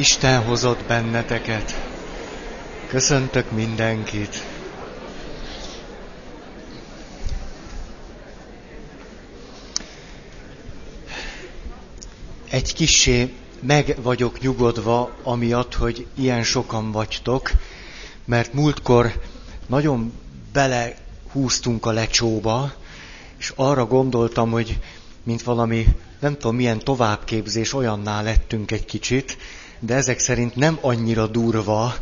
Isten hozott benneteket. Köszöntök mindenkit. Egy kissé meg vagyok nyugodva, amiatt, hogy ilyen sokan vagytok, mert múltkor nagyon belehúztunk a lecsóba, és arra gondoltam, hogy mint valami, nem tudom milyen továbbképzés, olyanná lettünk egy kicsit, de ezek szerint nem annyira durva,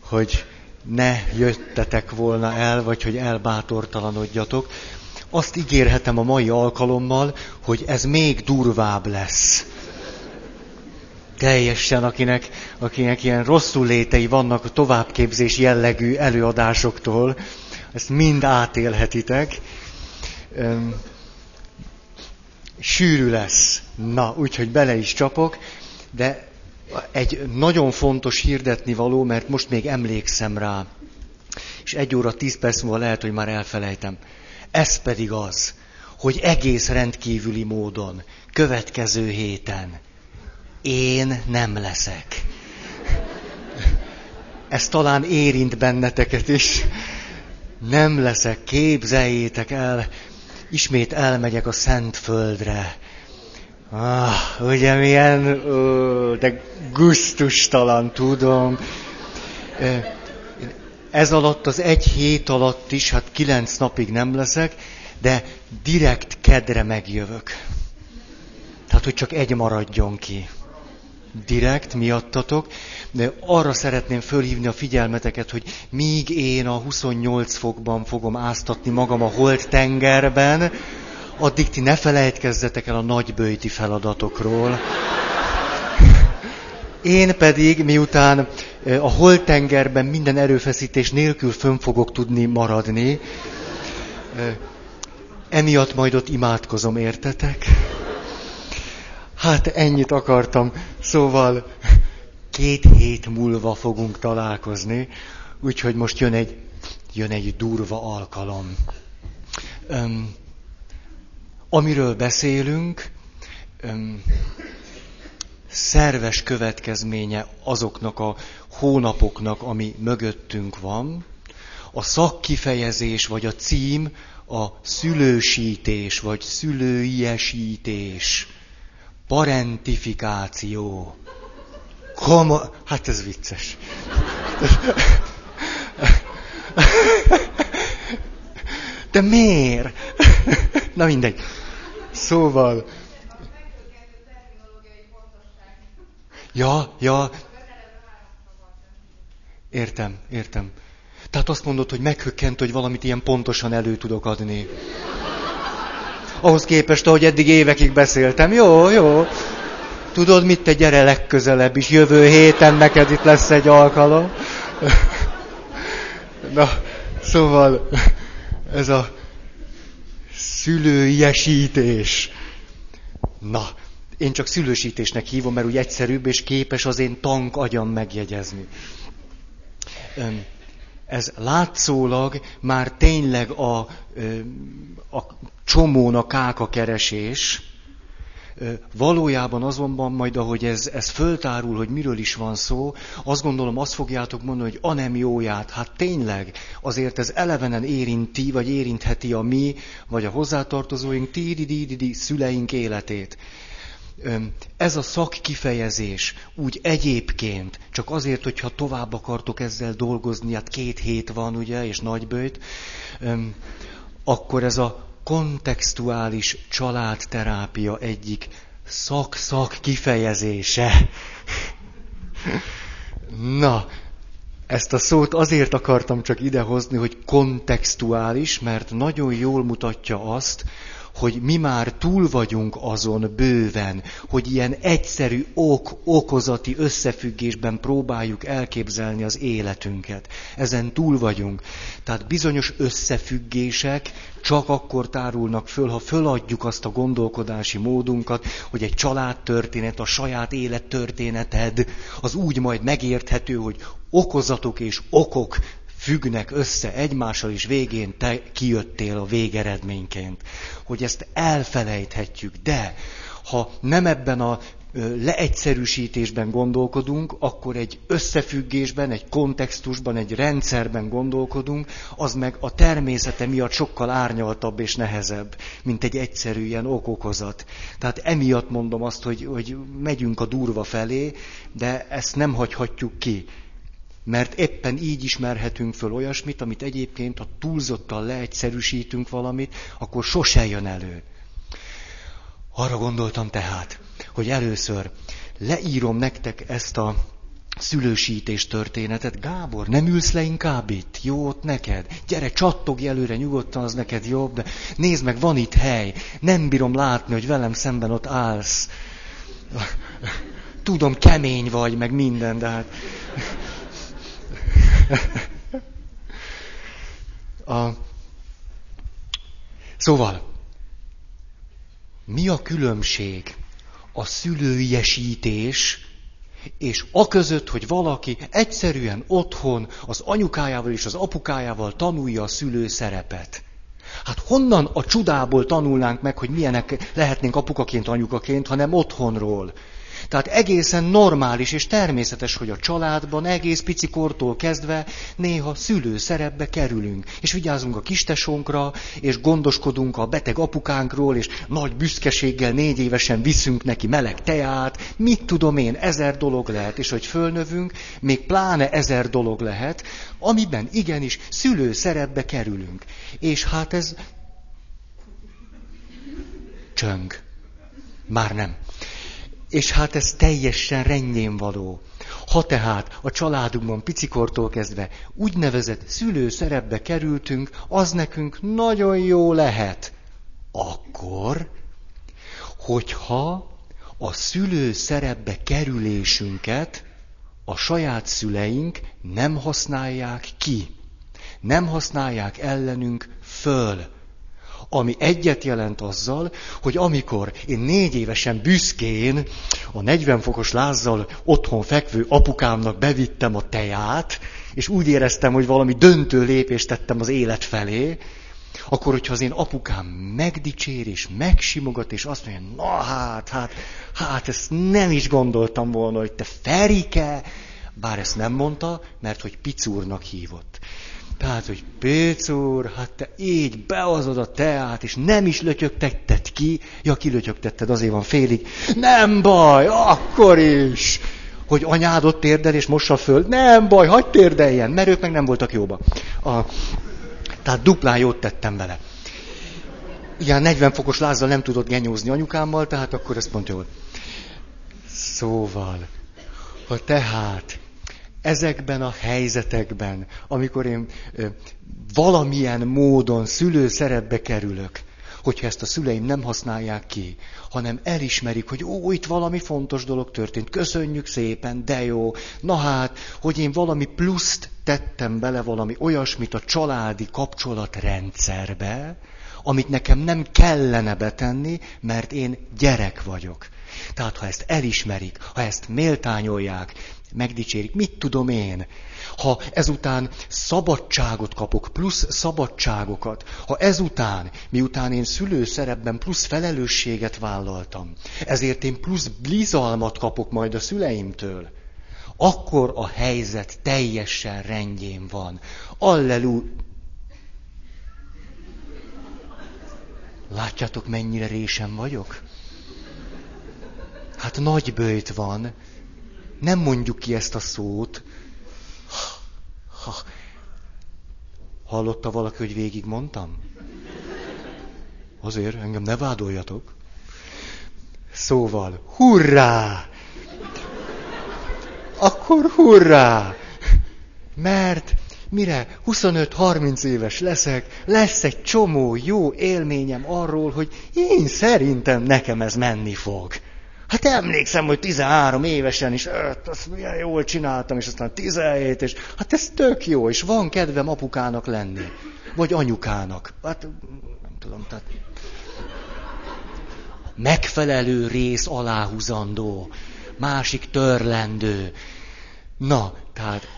hogy ne jöttetek volna el, vagy hogy elbátortalanodjatok. Azt ígérhetem a mai alkalommal, hogy ez még durvább lesz. Teljesen, akinek, akinek ilyen rosszul létei vannak a továbbképzés jellegű előadásoktól, ezt mind átélhetitek. Sűrű lesz. Na, úgyhogy bele is csapok, de egy nagyon fontos hirdetni való, mert most még emlékszem rá. És egy óra tíz perc múlva lehet, hogy már elfelejtem. Ez pedig az, hogy egész rendkívüli módon, következő héten én nem leszek. Ez talán érint benneteket is. Nem leszek, képzeljétek el, ismét elmegyek a Szent Földre. Ah, ugye milyen, ó, de guztustalan, tudom. Ez alatt, az egy hét alatt is, hát kilenc napig nem leszek, de direkt kedre megjövök. Tehát, hogy csak egy maradjon ki. Direkt miattatok. De arra szeretném fölhívni a figyelmeteket, hogy míg én a 28 fokban fogom áztatni magam a holt tengerben, addig ti ne felejtkezzetek el a nagybőjti feladatokról. Én pedig, miután a holtengerben minden erőfeszítés nélkül fönn fogok tudni maradni, emiatt majd ott imádkozom, értetek? Hát ennyit akartam. Szóval két hét múlva fogunk találkozni, úgyhogy most jön egy, jön egy durva alkalom. Öm, amiről beszélünk, öm, szerves következménye azoknak a hónapoknak, ami mögöttünk van. A szakkifejezés vagy a cím a szülősítés vagy szülőiesítés, parentifikáció. Komo... Hát ez vicces. De miért? Na mindegy. Szóval... Ja, ja. Értem, értem. Tehát azt mondod, hogy meghökkent, hogy valamit ilyen pontosan elő tudok adni. Ahhoz képest, ahogy eddig évekig beszéltem. Jó, jó. Tudod mit, te gyere legközelebb is. Jövő héten neked itt lesz egy alkalom. Na, szóval ez a szülőiesítés. Na, én csak szülősítésnek hívom, mert úgy egyszerűbb és képes az én tank agyam megjegyezni. Ez látszólag már tényleg a, a csomón a káka keresés, Valójában azonban majd, ahogy ez, ez föltárul, hogy miről is van szó, azt gondolom, azt fogjátok mondani, hogy anemjóját, hát tényleg, azért ez elevenen érinti, vagy érintheti a mi, vagy a hozzátartozóink, ti szüleink életét. Ez a szakkifejezés úgy egyébként, csak azért, hogyha tovább akartok ezzel dolgozni, hát két hét van, ugye, és nagybőjt, akkor ez a kontextuális családterápia egyik szak-szak kifejezése. Na, ezt a szót azért akartam csak idehozni, hogy kontextuális, mert nagyon jól mutatja azt, hogy mi már túl vagyunk azon bőven, hogy ilyen egyszerű ok-okozati összefüggésben próbáljuk elképzelni az életünket. Ezen túl vagyunk. Tehát bizonyos összefüggések csak akkor tárulnak föl, ha föladjuk azt a gondolkodási módunkat, hogy egy családtörténet, a saját élettörténeted, az úgy majd megérthető, hogy okozatok és okok függnek össze egymással, és végén te kijöttél a végeredményként. Hogy ezt elfelejthetjük, de ha nem ebben a leegyszerűsítésben gondolkodunk, akkor egy összefüggésben, egy kontextusban, egy rendszerben gondolkodunk, az meg a természete miatt sokkal árnyaltabb és nehezebb, mint egy egyszerű ilyen okokozat. Tehát emiatt mondom azt, hogy, hogy megyünk a durva felé, de ezt nem hagyhatjuk ki. Mert éppen így ismerhetünk föl olyasmit, amit egyébként, ha túlzottan leegyszerűsítünk valamit, akkor sose jön elő. Arra gondoltam tehát, hogy először leírom nektek ezt a szülősítés történetet. Gábor, nem ülsz le inkább itt? Jó ott neked? Gyere, csattogj előre nyugodtan, az neked jobb, de nézd meg, van itt hely. Nem bírom látni, hogy velem szemben ott állsz. Tudom, kemény vagy, meg minden, de hát... A... Szóval, mi a különbség a szülőiesítés és a között, hogy valaki egyszerűen otthon az anyukájával és az apukájával tanulja a szülő szerepet? Hát honnan a csudából tanulnánk meg, hogy milyenek lehetnénk apukaként, anyukaként, hanem otthonról? Tehát egészen normális és természetes, hogy a családban egész pici kortól kezdve néha szülő szerepbe kerülünk. És vigyázunk a kistesónkra, és gondoskodunk a beteg apukánkról, és nagy büszkeséggel négy évesen viszünk neki meleg teát. Mit tudom én, ezer dolog lehet, és hogy fölnövünk, még pláne ezer dolog lehet, amiben igenis szülő szerepbe kerülünk. És hát ez csöng. Már nem. És hát ez teljesen rendjén való. Ha tehát a családunkban picikortól kezdve úgynevezett szülő szerepbe kerültünk, az nekünk nagyon jó lehet. Akkor, hogyha a szülő szerepbe kerülésünket a saját szüleink nem használják ki, nem használják ellenünk föl ami egyet jelent azzal, hogy amikor én négy évesen büszkén a 40 fokos lázzal otthon fekvő apukámnak bevittem a teját, és úgy éreztem, hogy valami döntő lépést tettem az élet felé, akkor, hogyha az én apukám megdicsér és megsimogat, és azt mondja, na hát, hát, hát ezt nem is gondoltam volna, hogy te Ferike, bár ezt nem mondta, mert hogy picúrnak hívott. Tehát, hogy Péc úr, hát te így beazod a teát, és nem is lötyögtetted ki. Ja, kilötyögtetted, azért van félig. Nem baj, akkor is. Hogy anyád ott térdel és mossa föl. Nem baj, hagyd térdeljen, mert ők meg nem voltak jóba. A, tehát duplán jót tettem vele. Ilyen 40 fokos lázzal nem tudott genyózni anyukámmal, tehát akkor ezt pont jól. Szóval, ha tehát ezekben a helyzetekben, amikor én valamilyen módon szülőszerepbe kerülök, hogyha ezt a szüleim nem használják ki, hanem elismerik, hogy ó, itt valami fontos dolog történt, köszönjük szépen, de jó, na hát, hogy én valami pluszt tettem bele, valami olyasmit a családi kapcsolatrendszerbe, amit nekem nem kellene betenni, mert én gyerek vagyok. Tehát ha ezt elismerik, ha ezt méltányolják, megdicsérik, mit tudom én, ha ezután szabadságot kapok, plusz szabadságokat, ha ezután, miután én szülőszerepben plusz felelősséget vállaltam, ezért én plusz bizalmat kapok majd a szüleimtől, akkor a helyzet teljesen rendjén van. Allelú. Látjátok, mennyire résen vagyok? Hát nagy bőjt van, nem mondjuk ki ezt a szót. Ha. Hallotta valaki, hogy végig mondtam? Azért engem ne vádoljatok. Szóval, hurrá! Akkor hurrá! Mert mire 25-30 éves leszek, lesz egy csomó jó élményem arról, hogy én szerintem nekem ez menni fog. Hát emlékszem, hogy 13 évesen is, öt, azt milyen jól csináltam, és aztán 17, és hát ez tök jó, és van kedvem apukának lenni. Vagy anyukának. Hát nem tudom, tehát megfelelő rész aláhuzandó, másik törlendő. Na, tehát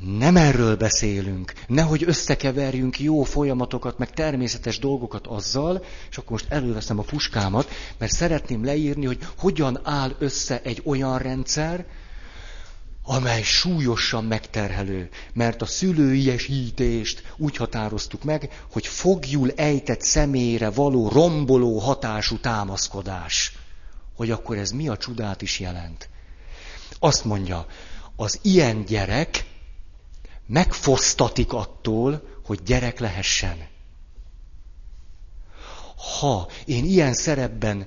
Nem erről beszélünk. Nehogy összekeverjünk jó folyamatokat, meg természetes dolgokat azzal, és akkor most előveszem a puskámat, mert szeretném leírni, hogy hogyan áll össze egy olyan rendszer, amely súlyosan megterhelő, mert a szülőiesítést úgy határoztuk meg, hogy fogjul ejtett személyre való romboló hatású támaszkodás. Hogy akkor ez mi a csodát is jelent. Azt mondja, az ilyen gyerek megfosztatik attól, hogy gyerek lehessen. Ha én ilyen szerepben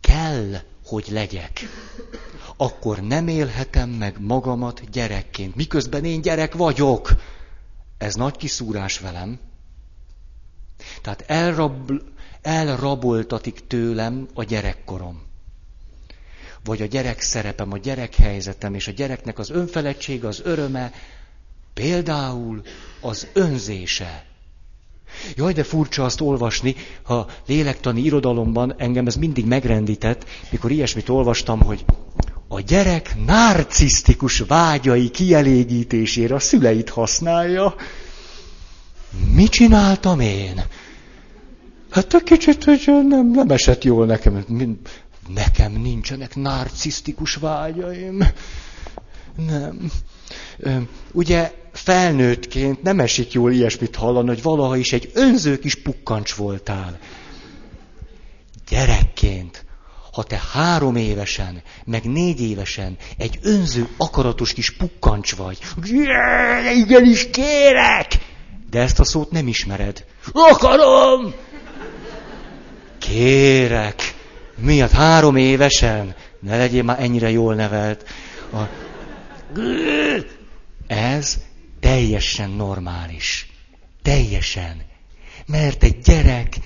kell, hogy legyek, akkor nem élhetem meg magamat gyerekként, miközben én gyerek vagyok. Ez nagy kiszúrás velem. Tehát elrab, elraboltatik tőlem a gyerekkorom. Vagy a gyerek szerepem, a gyerek helyzetem, és a gyereknek az önfeledtsége, az öröme, például az önzése. Jaj, de furcsa azt olvasni, ha lélektani irodalomban engem ez mindig megrendített, mikor ilyesmit olvastam, hogy a gyerek narcisztikus vágyai kielégítésére a szüleit használja. Mit csináltam én? Hát egy kicsit, hogy nem, nem esett jól nekem. Nekem nincsenek narcisztikus vágyaim. Nem. Ugye felnőttként nem esik jól ilyesmit hallani, hogy valaha is egy önző kis pukkancs voltál. Gyerekként ha te három évesen, meg négy évesen egy önző, akaratos kis pukkancs vagy, igenis kérek, de ezt a szót nem ismered. Akarom! Kérek! Miatt három évesen? Ne legyél már ennyire jól nevelt. A... Ez teljesen normális. Teljesen. Mert egy gyerek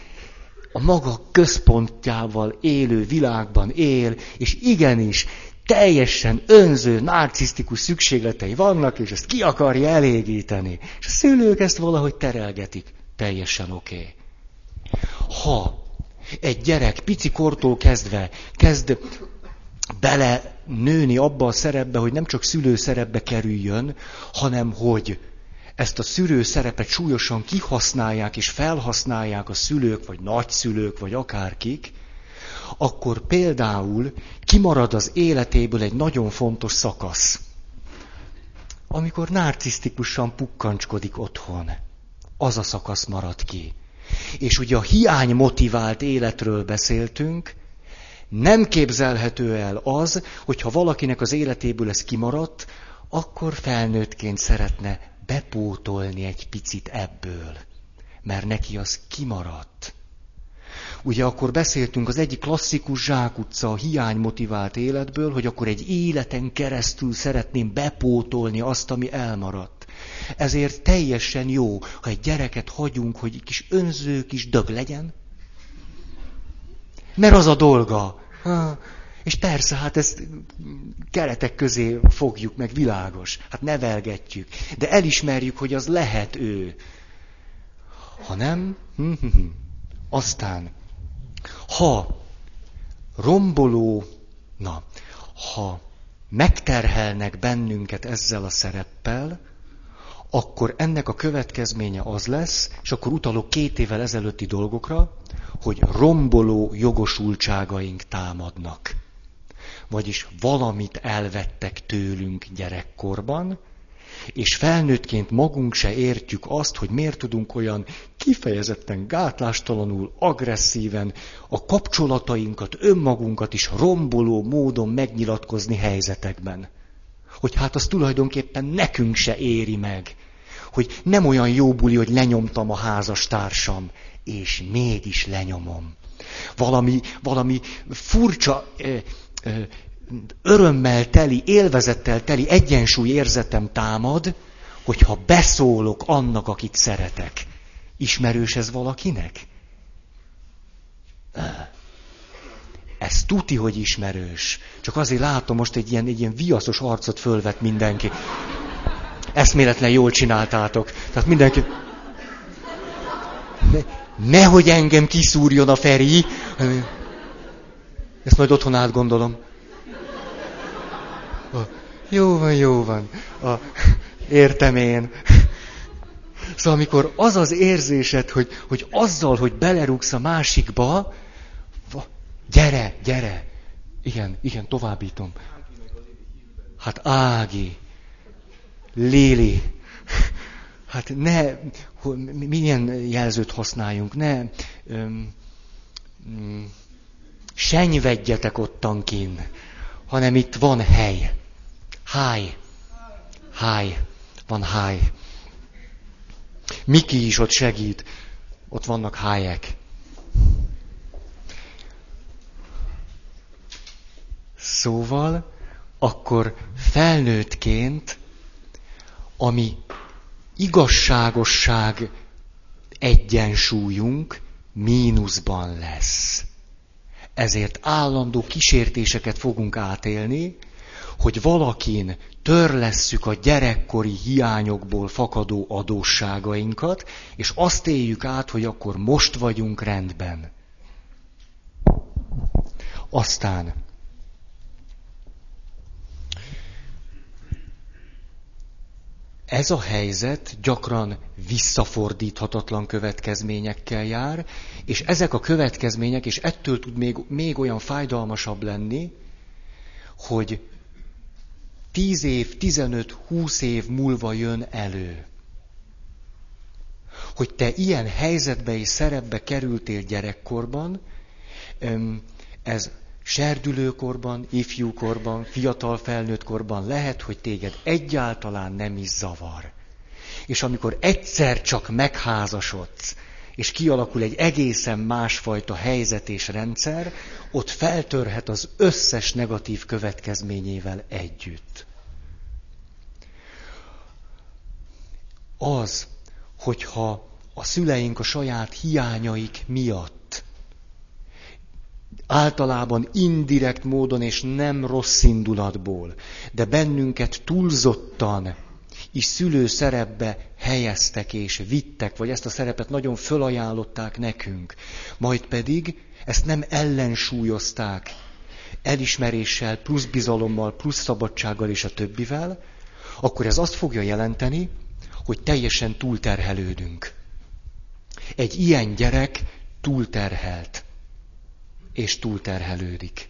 a maga központjával élő világban él, és igenis teljesen önző, narcisztikus szükségletei vannak, és ezt ki akarja elégíteni. És a szülők ezt valahogy terelgetik. Teljesen oké. Okay. Ha egy gyerek pici kortól kezdve kezd bele nőni abba a szerepbe, hogy nem csak szülő szerepbe kerüljön, hanem hogy ezt a szülő szerepet súlyosan kihasználják és felhasználják a szülők, vagy nagyszülők, vagy akárkik, akkor például kimarad az életéből egy nagyon fontos szakasz, amikor narcisztikusan pukkancskodik otthon. Az a szakasz marad ki. És ugye a hiány motivált életről beszéltünk, nem képzelhető el az, hogyha valakinek az életéből ez kimaradt, akkor felnőttként szeretne bepótolni egy picit ebből, mert neki az kimaradt. Ugye akkor beszéltünk az egyik klasszikus zsákutca a hiány motivált életből, hogy akkor egy életen keresztül szeretném bepótolni azt, ami elmaradt. Ezért teljesen jó, ha egy gyereket hagyunk, hogy egy kis önző kis dög legyen. Mert az a dolga. És persze, hát ezt keretek közé fogjuk meg, világos. Hát nevelgetjük. De elismerjük, hogy az lehet ő. Ha nem, hm, hm, hm. aztán, ha romboló, na, ha megterhelnek bennünket ezzel a szereppel, akkor ennek a következménye az lesz, és akkor utalok két évvel ezelőtti dolgokra, hogy romboló jogosultságaink támadnak vagyis valamit elvettek tőlünk gyerekkorban, és felnőttként magunk se értjük azt, hogy miért tudunk olyan kifejezetten gátlástalanul, agresszíven a kapcsolatainkat, önmagunkat is romboló módon megnyilatkozni helyzetekben. Hogy hát az tulajdonképpen nekünk se éri meg. Hogy nem olyan jó buli, hogy lenyomtam a házastársam, és mégis lenyomom. Valami, valami furcsa örömmel teli, élvezettel teli egyensúly érzetem támad, hogyha beszólok annak, akit szeretek. Ismerős ez valakinek? Ez tuti, hogy ismerős. Csak azért látom most egy ilyen, egy ilyen viaszos arcot fölvet mindenki. Eszméletlen jól csináltátok. Tehát mindenki... Ne, nehogy engem kiszúrjon a Feri. Ezt majd otthon átgondolom. Jó van, jó van. A, Értem én. Szóval amikor az az érzésed, hogy, hogy azzal, hogy belerúgsz a másikba, gyere, gyere. Igen, igen, továbbítom. Hát Ági, Lili, hát ne, milyen jelzőt használjunk, ne öm, mm, senyvedjetek ottankin, hanem itt van hely. Háj. Háj. Van háj. Miki is ott segít. Ott vannak hájek. Szóval, akkor felnőttként, ami igazságosság egyensúlyunk mínuszban lesz. Ezért állandó kísértéseket fogunk átélni, hogy valakin törlesszük a gyerekkori hiányokból fakadó adósságainkat, és azt éljük át, hogy akkor most vagyunk rendben. Aztán ez a helyzet gyakran visszafordíthatatlan következményekkel jár, és ezek a következmények, és ettől tud még, még olyan fájdalmasabb lenni, hogy 10 év, 15, 20 év múlva jön elő. Hogy te ilyen helyzetbe és szerepbe kerültél gyerekkorban, ez serdülőkorban, ifjúkorban, fiatal felnőttkorban lehet, hogy téged egyáltalán nem is zavar. És amikor egyszer csak megházasodsz, és kialakul egy egészen másfajta helyzet és rendszer, ott feltörhet az összes negatív következményével együtt. Az, hogyha a szüleink a saját hiányaik miatt általában indirekt módon és nem rossz indulatból, de bennünket túlzottan is szülő szerepbe helyeztek és vittek, vagy ezt a szerepet nagyon fölajánlották nekünk, majd pedig ezt nem ellensúlyozták elismeréssel, plusz bizalommal, plusz szabadsággal és a többivel, akkor ez azt fogja jelenteni, hogy teljesen túlterhelődünk. Egy ilyen gyerek túlterhelt, és túlterhelődik.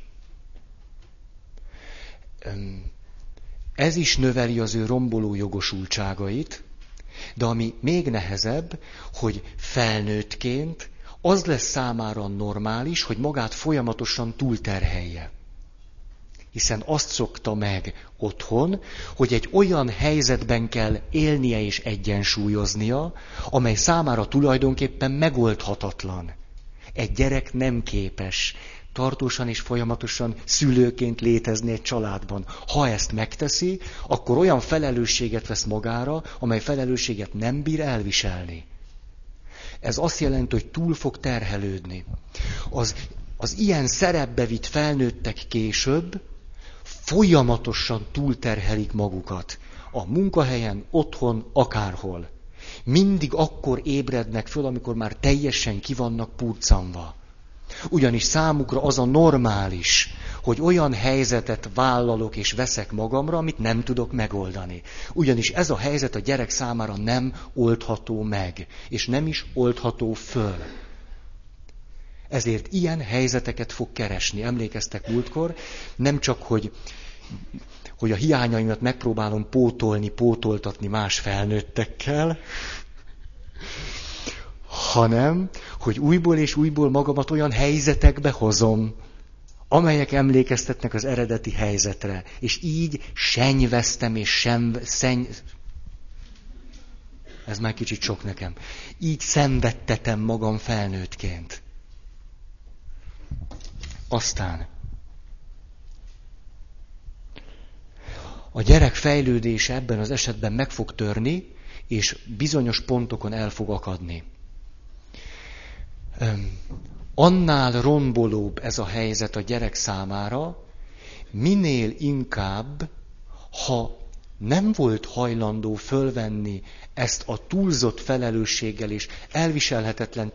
Ez is növeli az ő romboló jogosultságait, de ami még nehezebb, hogy felnőttként az lesz számára normális, hogy magát folyamatosan túlterhelje. Hiszen azt szokta meg otthon, hogy egy olyan helyzetben kell élnie és egyensúlyoznia, amely számára tulajdonképpen megoldhatatlan. Egy gyerek nem képes tartósan és folyamatosan szülőként létezni egy családban. Ha ezt megteszi, akkor olyan felelősséget vesz magára, amely felelősséget nem bír elviselni. Ez azt jelenti, hogy túl fog terhelődni. Az, az ilyen szerepbe vitt felnőttek később folyamatosan túlterhelik magukat. A munkahelyen, otthon, akárhol. Mindig akkor ébrednek föl, amikor már teljesen kivannak purcanva. Ugyanis számukra az a normális, hogy olyan helyzetet vállalok és veszek magamra, amit nem tudok megoldani. Ugyanis ez a helyzet a gyerek számára nem oldható meg, és nem is oldható föl. Ezért ilyen helyzeteket fog keresni. Emlékeztek múltkor, nem csak, hogy, hogy a hiányaimat megpróbálom pótolni, pótoltatni más felnőttekkel, hanem, hogy újból és újból magamat olyan helyzetekbe hozom, amelyek emlékeztetnek az eredeti helyzetre. És így senyveztem és sem, szenny... Ez már kicsit sok nekem. Így szenvedtetem magam felnőttként. Aztán a gyerek fejlődése ebben az esetben meg fog törni, és bizonyos pontokon el fog akadni annál rombolóbb ez a helyzet a gyerek számára, minél inkább, ha nem volt hajlandó fölvenni ezt a túlzott felelősséggel és elviselhetetlen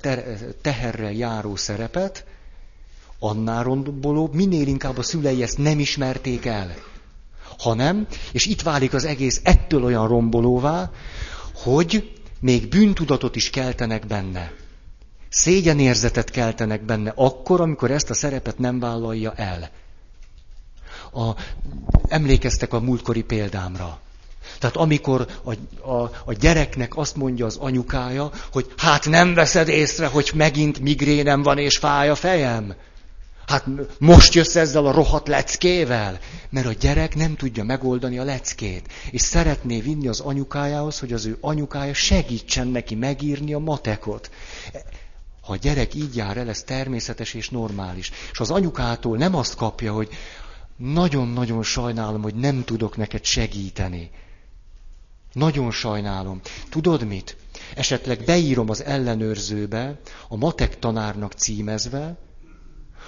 teherrel járó szerepet, annál rombolóbb, minél inkább a szülei ezt nem ismerték el. Hanem, és itt válik az egész ettől olyan rombolóvá, hogy még bűntudatot is keltenek benne. Szégyenérzetet keltenek benne akkor, amikor ezt a szerepet nem vállalja el. A, emlékeztek a múltkori példámra. Tehát amikor a, a, a gyereknek azt mondja az anyukája, hogy hát nem veszed észre, hogy megint migrénem van és fáj a fejem. Hát most jössz ezzel a rohadt leckével? Mert a gyerek nem tudja megoldani a leckét. És szeretné vinni az anyukájához, hogy az ő anyukája segítsen neki megírni a matekot. Ha a gyerek így jár el, ez természetes és normális. És az anyukától nem azt kapja, hogy nagyon-nagyon sajnálom, hogy nem tudok neked segíteni. Nagyon sajnálom. Tudod mit? Esetleg beírom az ellenőrzőbe, a matek tanárnak címezve,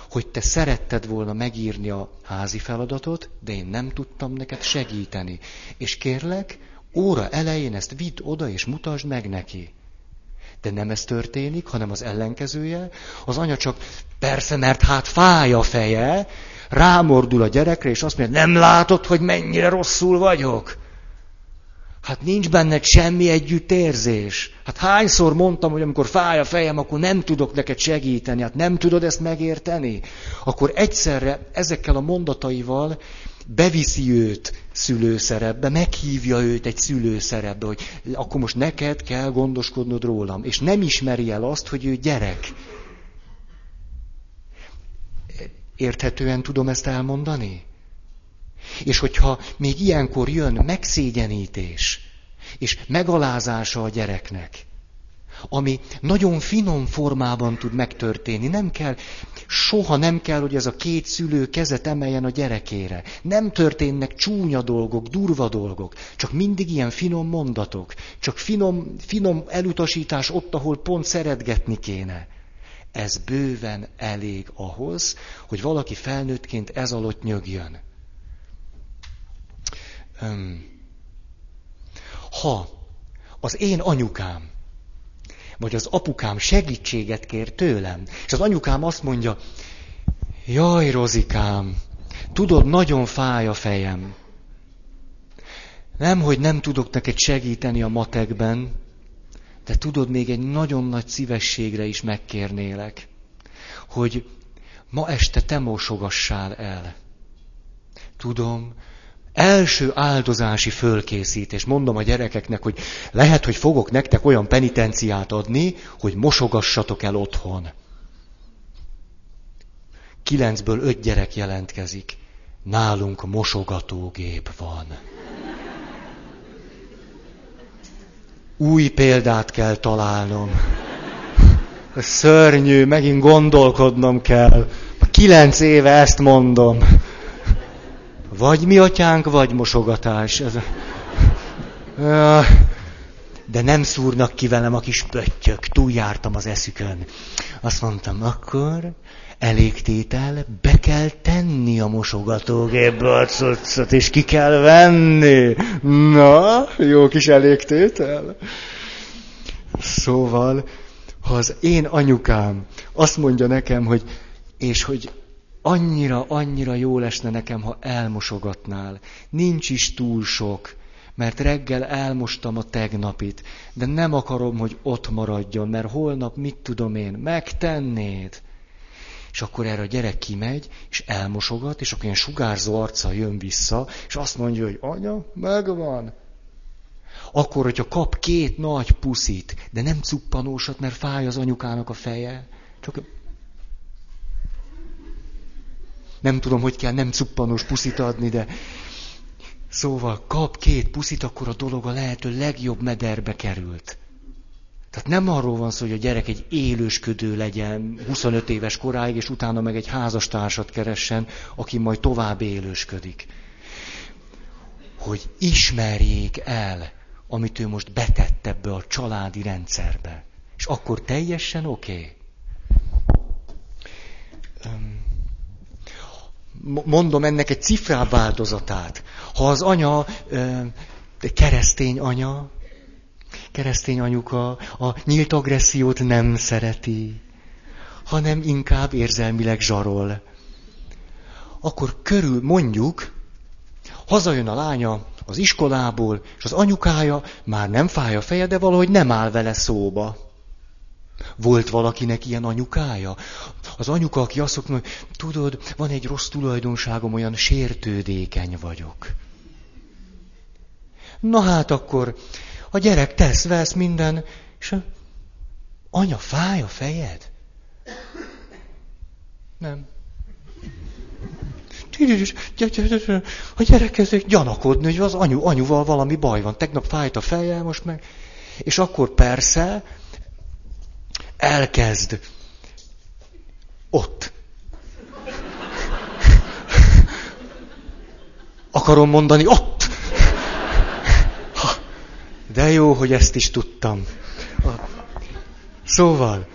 hogy te szeretted volna megírni a házi feladatot, de én nem tudtam neked segíteni. És kérlek, óra elején ezt vidd oda és mutasd meg neki. De nem ez történik, hanem az ellenkezője. Az anya csak, persze, mert hát fáj a feje, rámordul a gyerekre, és azt mondja, nem látod, hogy mennyire rosszul vagyok? Hát nincs benned semmi együttérzés. Hát hányszor mondtam, hogy amikor fáj a fejem, akkor nem tudok neked segíteni. Hát nem tudod ezt megérteni? Akkor egyszerre ezekkel a mondataival beviszi őt szülőszerepbe, meghívja őt egy szülőszerepbe, hogy akkor most neked kell gondoskodnod rólam. És nem ismeri el azt, hogy ő gyerek. Érthetően tudom ezt elmondani? És hogyha még ilyenkor jön megszégyenítés, és megalázása a gyereknek, ami nagyon finom formában tud megtörténni. Nem kell, soha nem kell, hogy ez a két szülő kezet emeljen a gyerekére. Nem történnek csúnya dolgok, durva dolgok, csak mindig ilyen finom mondatok, csak finom, finom elutasítás ott, ahol pont szeretgetni kéne. Ez bőven elég ahhoz, hogy valaki felnőttként ez alatt nyögjön. Ha az én anyukám, vagy az apukám segítséget kér tőlem, és az anyukám azt mondja, jaj, Rozikám, tudod, nagyon fáj a fejem. Nem, hogy nem tudok neked segíteni a matekben, de tudod, még egy nagyon nagy szívességre is megkérnélek, hogy ma este te mosogassál el. Tudom, első áldozási fölkészítés. Mondom a gyerekeknek, hogy lehet, hogy fogok nektek olyan penitenciát adni, hogy mosogassatok el otthon. Kilencből öt gyerek jelentkezik. Nálunk mosogatógép van. Új példát kell találnom. Szörnyű, megint gondolkodnom kell. Kilenc éve ezt mondom. Vagy mi atyánk, vagy mosogatás. Ez. De nem szúrnak ki velem a kis pöttyök, túljártam az eszükön. Azt mondtam, akkor elégtétel, be kell tenni a mosogatógépbe a cuccot, és ki kell venni. Na, jó kis elégtétel. Szóval, ha az én anyukám azt mondja nekem, hogy és hogy annyira, annyira jó lesne nekem, ha elmosogatnál. Nincs is túl sok, mert reggel elmostam a tegnapit, de nem akarom, hogy ott maradjon, mert holnap mit tudom én, megtennéd. És akkor erre a gyerek kimegy, és elmosogat, és akkor ilyen sugárzó arca jön vissza, és azt mondja, hogy anya, megvan. Akkor, hogyha kap két nagy puszit, de nem cuppanósat, mert fáj az anyukának a feje, csak nem tudom, hogy kell nem cuppanós puszit adni, de szóval kap két puszit, akkor a dolog a lehető legjobb mederbe került. Tehát nem arról van szó, hogy a gyerek egy élősködő legyen 25 éves koráig, és utána meg egy házastársat keressen, aki majd tovább élősködik. Hogy ismerjék el, amit ő most betett ebbe a családi rendszerbe. És akkor teljesen oké. Okay. Um, mondom ennek egy cifrább változatát. Ha az anya, keresztény anya, keresztény anyuka a nyílt agressziót nem szereti, hanem inkább érzelmileg zsarol, akkor körül mondjuk, Hazajön a lánya az iskolából, és az anyukája már nem fáj a feje, de valahogy nem áll vele szóba. Volt valakinek ilyen anyukája? Az anyuka, aki azt mondja, hogy tudod, van egy rossz tulajdonságom, olyan sértődékeny vagyok. Na hát akkor a gyerek tesz, vesz minden, és anya, fáj a fejed? Nem. A gyerek kezdik gyanakodni, hogy az anyu, anyuval valami baj van. Tegnap fájt a feje, most meg... És akkor persze elkezd ott. Akarom mondani, ott! De jó, hogy ezt is tudtam. Szóval,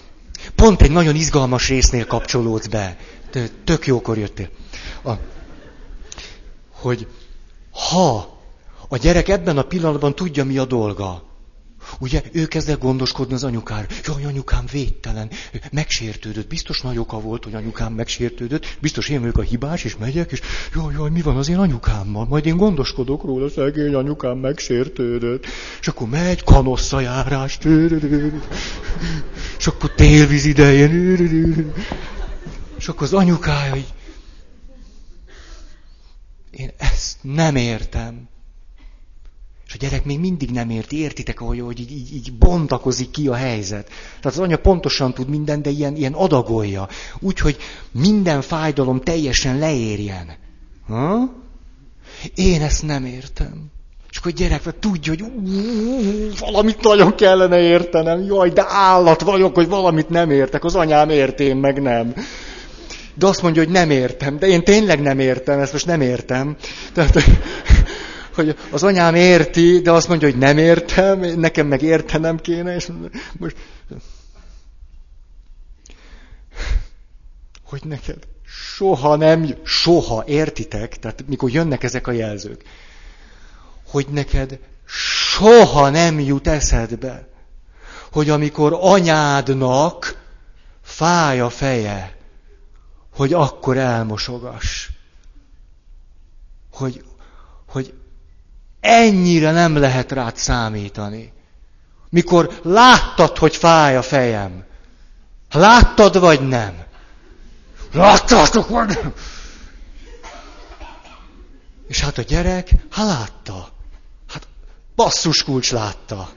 pont egy nagyon izgalmas résznél kapcsolódsz be. Tök jókor jöttél. A, hogy ha a gyerek ebben a pillanatban tudja, mi a dolga, Ugye ő kezd el gondoskodni az anyukára. Jaj, anyukám védtelen, megsértődött. Biztos nagy oka volt, hogy anyukám megsértődött. Biztos én vagyok a hibás, és megyek, és jaj, jaj, mi van az én anyukámmal? Majd én gondoskodok róla, szegény anyukám megsértődött. És akkor megy kanosszajárás. És akkor télvíz idején. És akkor az anyukája így... Én ezt nem értem. És a gyerek még mindig nem érti, értitek, ahogy, hogy így, így, így bontakozik ki a helyzet. Tehát az anya pontosan tud minden, de ilyen, ilyen adagolja. Úgyhogy minden fájdalom teljesen leérjen. Ha? Én ezt nem értem. És akkor a gyerek tudja, hogy valamit nagyon kellene értenem. Jaj, de állat vagyok, hogy valamit nem értek. Az anyám ért, én meg nem. De azt mondja, hogy nem értem. De én tényleg nem értem, ezt most nem értem. Tehát, hogy az anyám érti, de azt mondja, hogy nem értem, nekem meg értenem kéne, és most... Hogy neked soha nem, soha, értitek? Tehát mikor jönnek ezek a jelzők, hogy neked soha nem jut eszedbe, hogy amikor anyádnak fáj a feje, hogy akkor elmosogass. Hogy, hogy Ennyire nem lehet rád számítani. Mikor láttad, hogy fáj a fejem. Láttad vagy nem? Láttátok vagy nem? És hát a gyerek, hát látta. Hát basszus kulcs látta.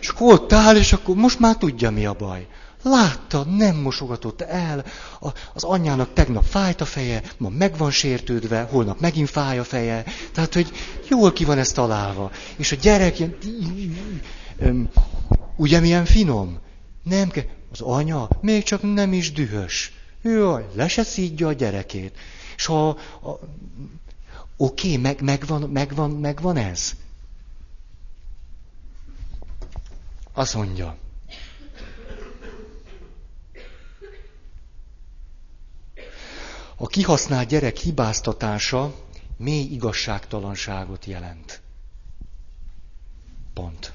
És akkor ott áll, és akkor most már tudja, mi a baj. Látta, nem mosogatott el, a, az anyjának tegnap fájt a feje, ma meg van sértődve, holnap megint fáj a feje. Tehát, hogy jól ki van ez találva. És a gyerek ilyen... Ugye milyen finom? Nem kell. Az anya még csak nem is dühös. Jaj, le se szídja a gyerekét. És ha... A, oké, okay, meg, megvan, megvan, megvan ez. Azt mondja, A kihasznált gyerek hibáztatása mély igazságtalanságot jelent. Pont.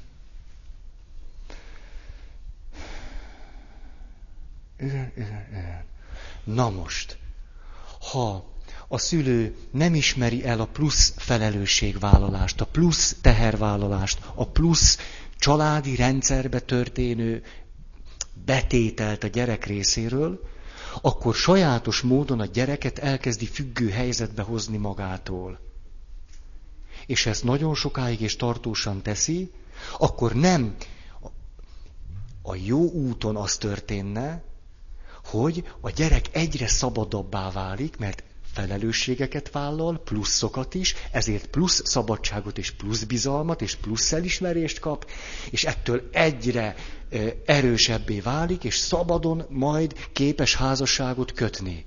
Na most, ha a szülő nem ismeri el a plusz felelősségvállalást, a plusz tehervállalást, a plusz családi rendszerbe történő betételt a gyerek részéről, akkor sajátos módon a gyereket elkezdi függő helyzetbe hozni magától. És ezt nagyon sokáig és tartósan teszi, akkor nem a jó úton az történne, hogy a gyerek egyre szabadabbá válik, mert felelősségeket vállal, pluszokat is, ezért plusz szabadságot és plusz bizalmat és plusz elismerést kap, és ettől egyre erősebbé válik, és szabadon majd képes házasságot kötni.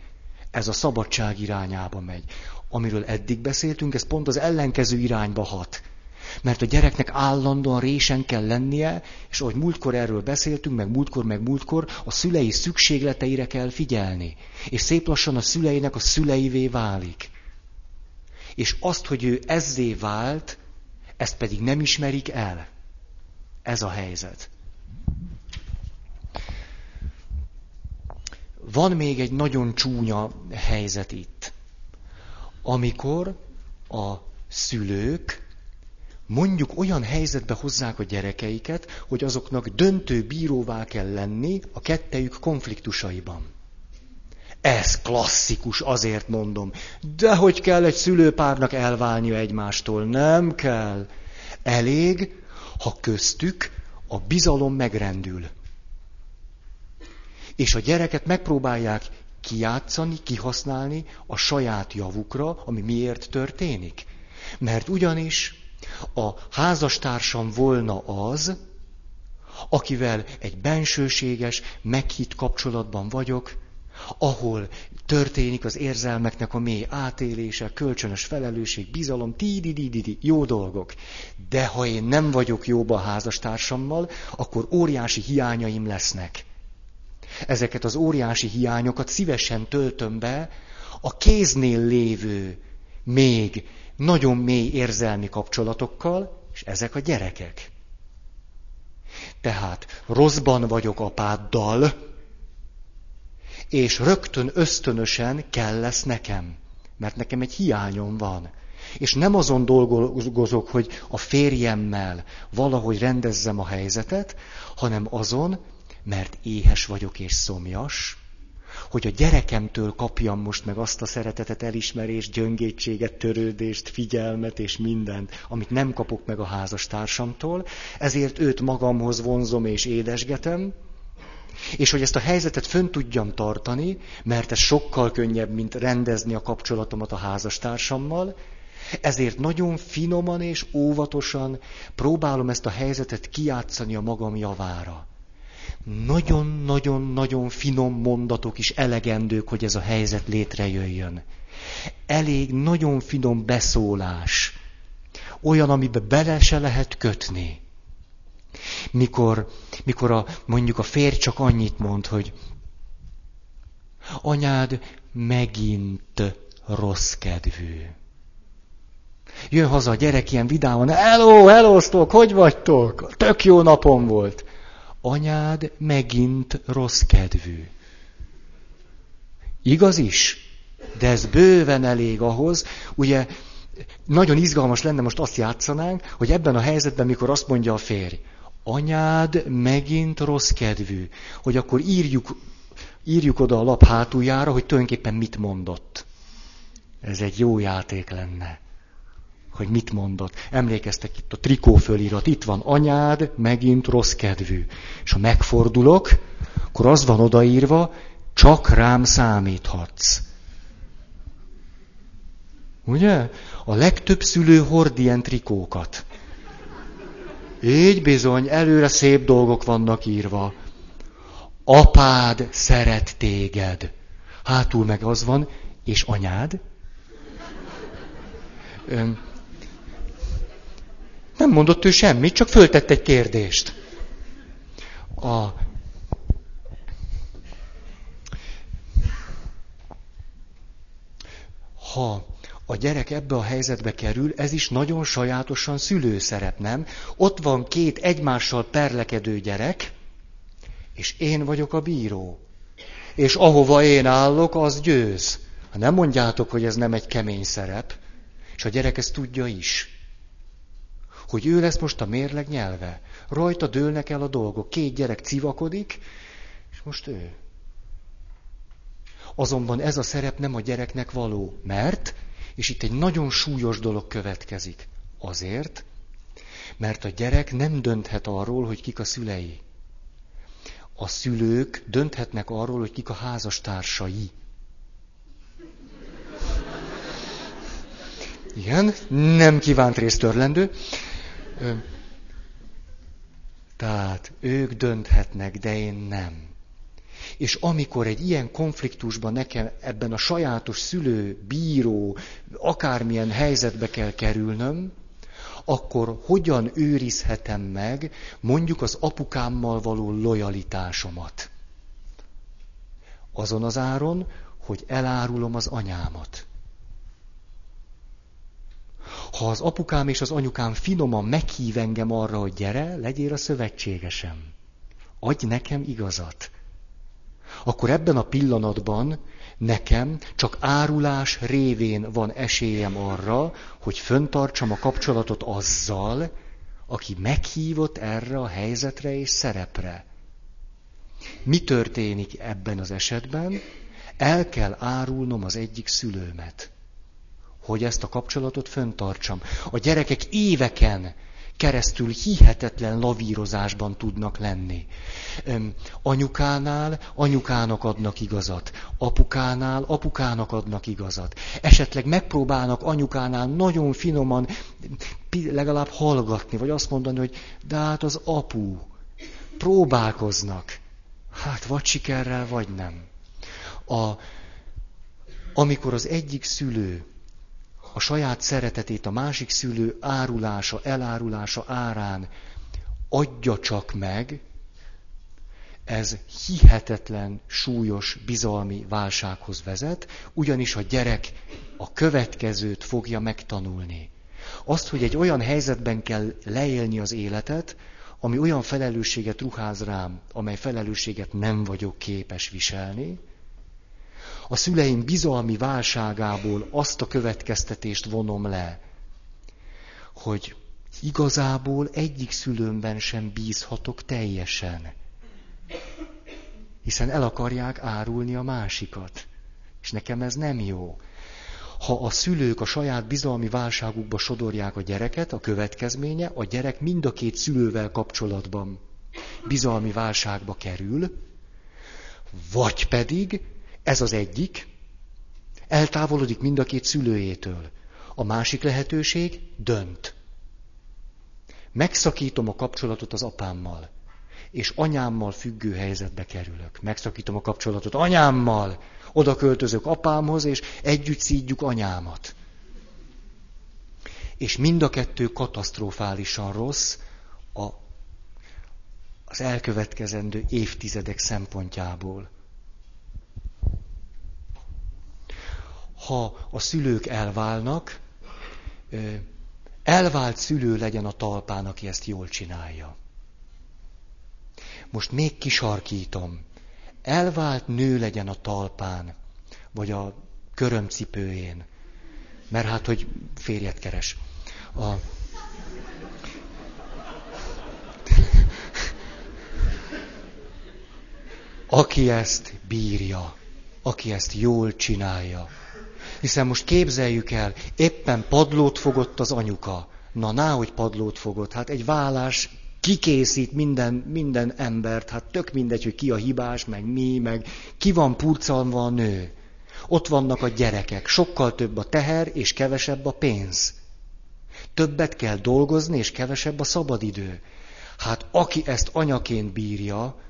Ez a szabadság irányába megy. Amiről eddig beszéltünk, ez pont az ellenkező irányba hat. Mert a gyereknek állandóan résen kell lennie, és ahogy múltkor erről beszéltünk, meg múltkor, meg múltkor, a szülei szükségleteire kell figyelni. És szép lassan a szüleinek a szüleivé válik. És azt, hogy ő ezzé vált, ezt pedig nem ismerik el. Ez a helyzet. Van még egy nagyon csúnya helyzet itt, amikor a szülők mondjuk olyan helyzetbe hozzák a gyerekeiket, hogy azoknak döntő bíróvá kell lenni a kettejük konfliktusaiban. Ez klasszikus, azért mondom. De hogy kell egy szülőpárnak elválnia egymástól? Nem kell. Elég, ha köztük a bizalom megrendül. És a gyereket megpróbálják kijátszani, kihasználni a saját javukra, ami miért történik. Mert ugyanis a házastársam volna az, akivel egy bensőséges, meghitt kapcsolatban vagyok, ahol történik az érzelmeknek a mély átélése, kölcsönös felelősség, bizalom, ti di di jó dolgok. De ha én nem vagyok jóba a házastársammal, akkor óriási hiányaim lesznek. Ezeket az óriási hiányokat szívesen töltöm be a kéznél lévő, még nagyon mély érzelmi kapcsolatokkal, és ezek a gyerekek. Tehát rosszban vagyok apáddal, és rögtön ösztönösen kell lesz nekem, mert nekem egy hiányom van. És nem azon dolgozok, hogy a férjemmel valahogy rendezzem a helyzetet, hanem azon, mert éhes vagyok és szomjas, hogy a gyerekemtől kapjam most meg azt a szeretetet, elismerést, gyöngétséget, törődést, figyelmet és mindent, amit nem kapok meg a házastársamtól, ezért őt magamhoz vonzom és édesgetem, és hogy ezt a helyzetet fönn tudjam tartani, mert ez sokkal könnyebb, mint rendezni a kapcsolatomat a házastársammal, ezért nagyon finoman és óvatosan próbálom ezt a helyzetet kiátszani a magam javára. Nagyon-nagyon-nagyon finom mondatok is elegendők, hogy ez a helyzet létrejöjjön. Elég nagyon finom beszólás. Olyan, amiben bele se lehet kötni. Mikor, mikor a, mondjuk a férj csak annyit mond, hogy anyád megint rossz kedvű. Jön haza a gyerek ilyen vidáman, hello, hello, hogy vagytok? Tök jó napom volt anyád megint rossz kedvű. Igaz is? De ez bőven elég ahhoz, ugye nagyon izgalmas lenne, most azt játszanánk, hogy ebben a helyzetben, mikor azt mondja a férj, anyád megint rossz kedvű, hogy akkor írjuk, írjuk oda a lap hátuljára, hogy tulajdonképpen mit mondott. Ez egy jó játék lenne hogy mit mondott. Emlékeztek itt a trikó fölírat, itt van anyád, megint rossz kedvű. És ha megfordulok, akkor az van odaírva, csak rám számíthatsz. Ugye? A legtöbb szülő hord ilyen trikókat. Így bizony, előre szép dolgok vannak írva. Apád szeret téged. Hátul meg az van, és anyád? Nem mondott ő semmit, csak föltett egy kérdést. A... Ha a gyerek ebbe a helyzetbe kerül, ez is nagyon sajátosan szülőszerep, nem? Ott van két egymással perlekedő gyerek, és én vagyok a bíró. És ahova én állok, az győz. Ha nem mondjátok, hogy ez nem egy kemény szerep, és a gyerek ezt tudja is hogy ő lesz most a mérleg nyelve. Rajta dőlnek el a dolgok. Két gyerek civakodik, és most ő. Azonban ez a szerep nem a gyereknek való, mert, és itt egy nagyon súlyos dolog következik. Azért, mert a gyerek nem dönthet arról, hogy kik a szülei. A szülők dönthetnek arról, hogy kik a házastársai. Igen, nem kívánt részt törlendő. Tehát ők dönthetnek, de én nem. És amikor egy ilyen konfliktusban nekem ebben a sajátos szülő, bíró, akármilyen helyzetbe kell kerülnöm, akkor hogyan őrizhetem meg mondjuk az apukámmal való lojalitásomat? Azon az áron, hogy elárulom az anyámat. Ha az apukám és az anyukám finoman meghív engem arra, hogy gyere, legyél a szövetségesem. Adj nekem igazat. Akkor ebben a pillanatban nekem csak árulás révén van esélyem arra, hogy föntartsam a kapcsolatot azzal, aki meghívott erre a helyzetre és szerepre. Mi történik ebben az esetben? El kell árulnom az egyik szülőmet, hogy ezt a kapcsolatot föntartsam. A gyerekek éveken keresztül hihetetlen lavírozásban tudnak lenni. Anyukánál anyukának adnak igazat, apukánál apukának adnak igazat. Esetleg megpróbálnak anyukánál nagyon finoman legalább hallgatni, vagy azt mondani, hogy de hát az apu. Próbálkoznak. Hát vagy sikerrel, vagy nem. A, amikor az egyik szülő a saját szeretetét a másik szülő árulása, elárulása árán adja csak meg, ez hihetetlen, súlyos bizalmi válsághoz vezet, ugyanis a gyerek a következőt fogja megtanulni. Azt, hogy egy olyan helyzetben kell leélni az életet, ami olyan felelősséget ruház rám, amely felelősséget nem vagyok képes viselni, a szüleim bizalmi válságából azt a következtetést vonom le, hogy igazából egyik szülőmben sem bízhatok teljesen. Hiszen el akarják árulni a másikat. És nekem ez nem jó. Ha a szülők a saját bizalmi válságukba sodorják a gyereket, a következménye, a gyerek mind a két szülővel kapcsolatban bizalmi válságba kerül, vagy pedig ez az egyik, eltávolodik mind a két szülőjétől. A másik lehetőség dönt. Megszakítom a kapcsolatot az apámmal, és anyámmal függő helyzetbe kerülök. Megszakítom a kapcsolatot anyámmal, oda költözök apámhoz, és együtt szídjuk anyámat. És mind a kettő katasztrofálisan rossz a, az elkövetkezendő évtizedek szempontjából. Ha a szülők elválnak, elvált szülő legyen a talpán, aki ezt jól csinálja. Most még kisarkítom. Elvált nő legyen a talpán, vagy a körömcipőjén. Mert hát, hogy férjet keres. A... Aki ezt bírja, aki ezt jól csinálja, hiszen most képzeljük el, éppen padlót fogott az anyuka. Na, ná, hogy padlót fogott. Hát egy vállás kikészít minden, minden embert, hát tök mindegy, hogy ki a hibás, meg mi, meg ki van purcalva a nő. Ott vannak a gyerekek, sokkal több a teher és kevesebb a pénz. Többet kell dolgozni, és kevesebb a szabadidő. Hát aki ezt anyaként bírja,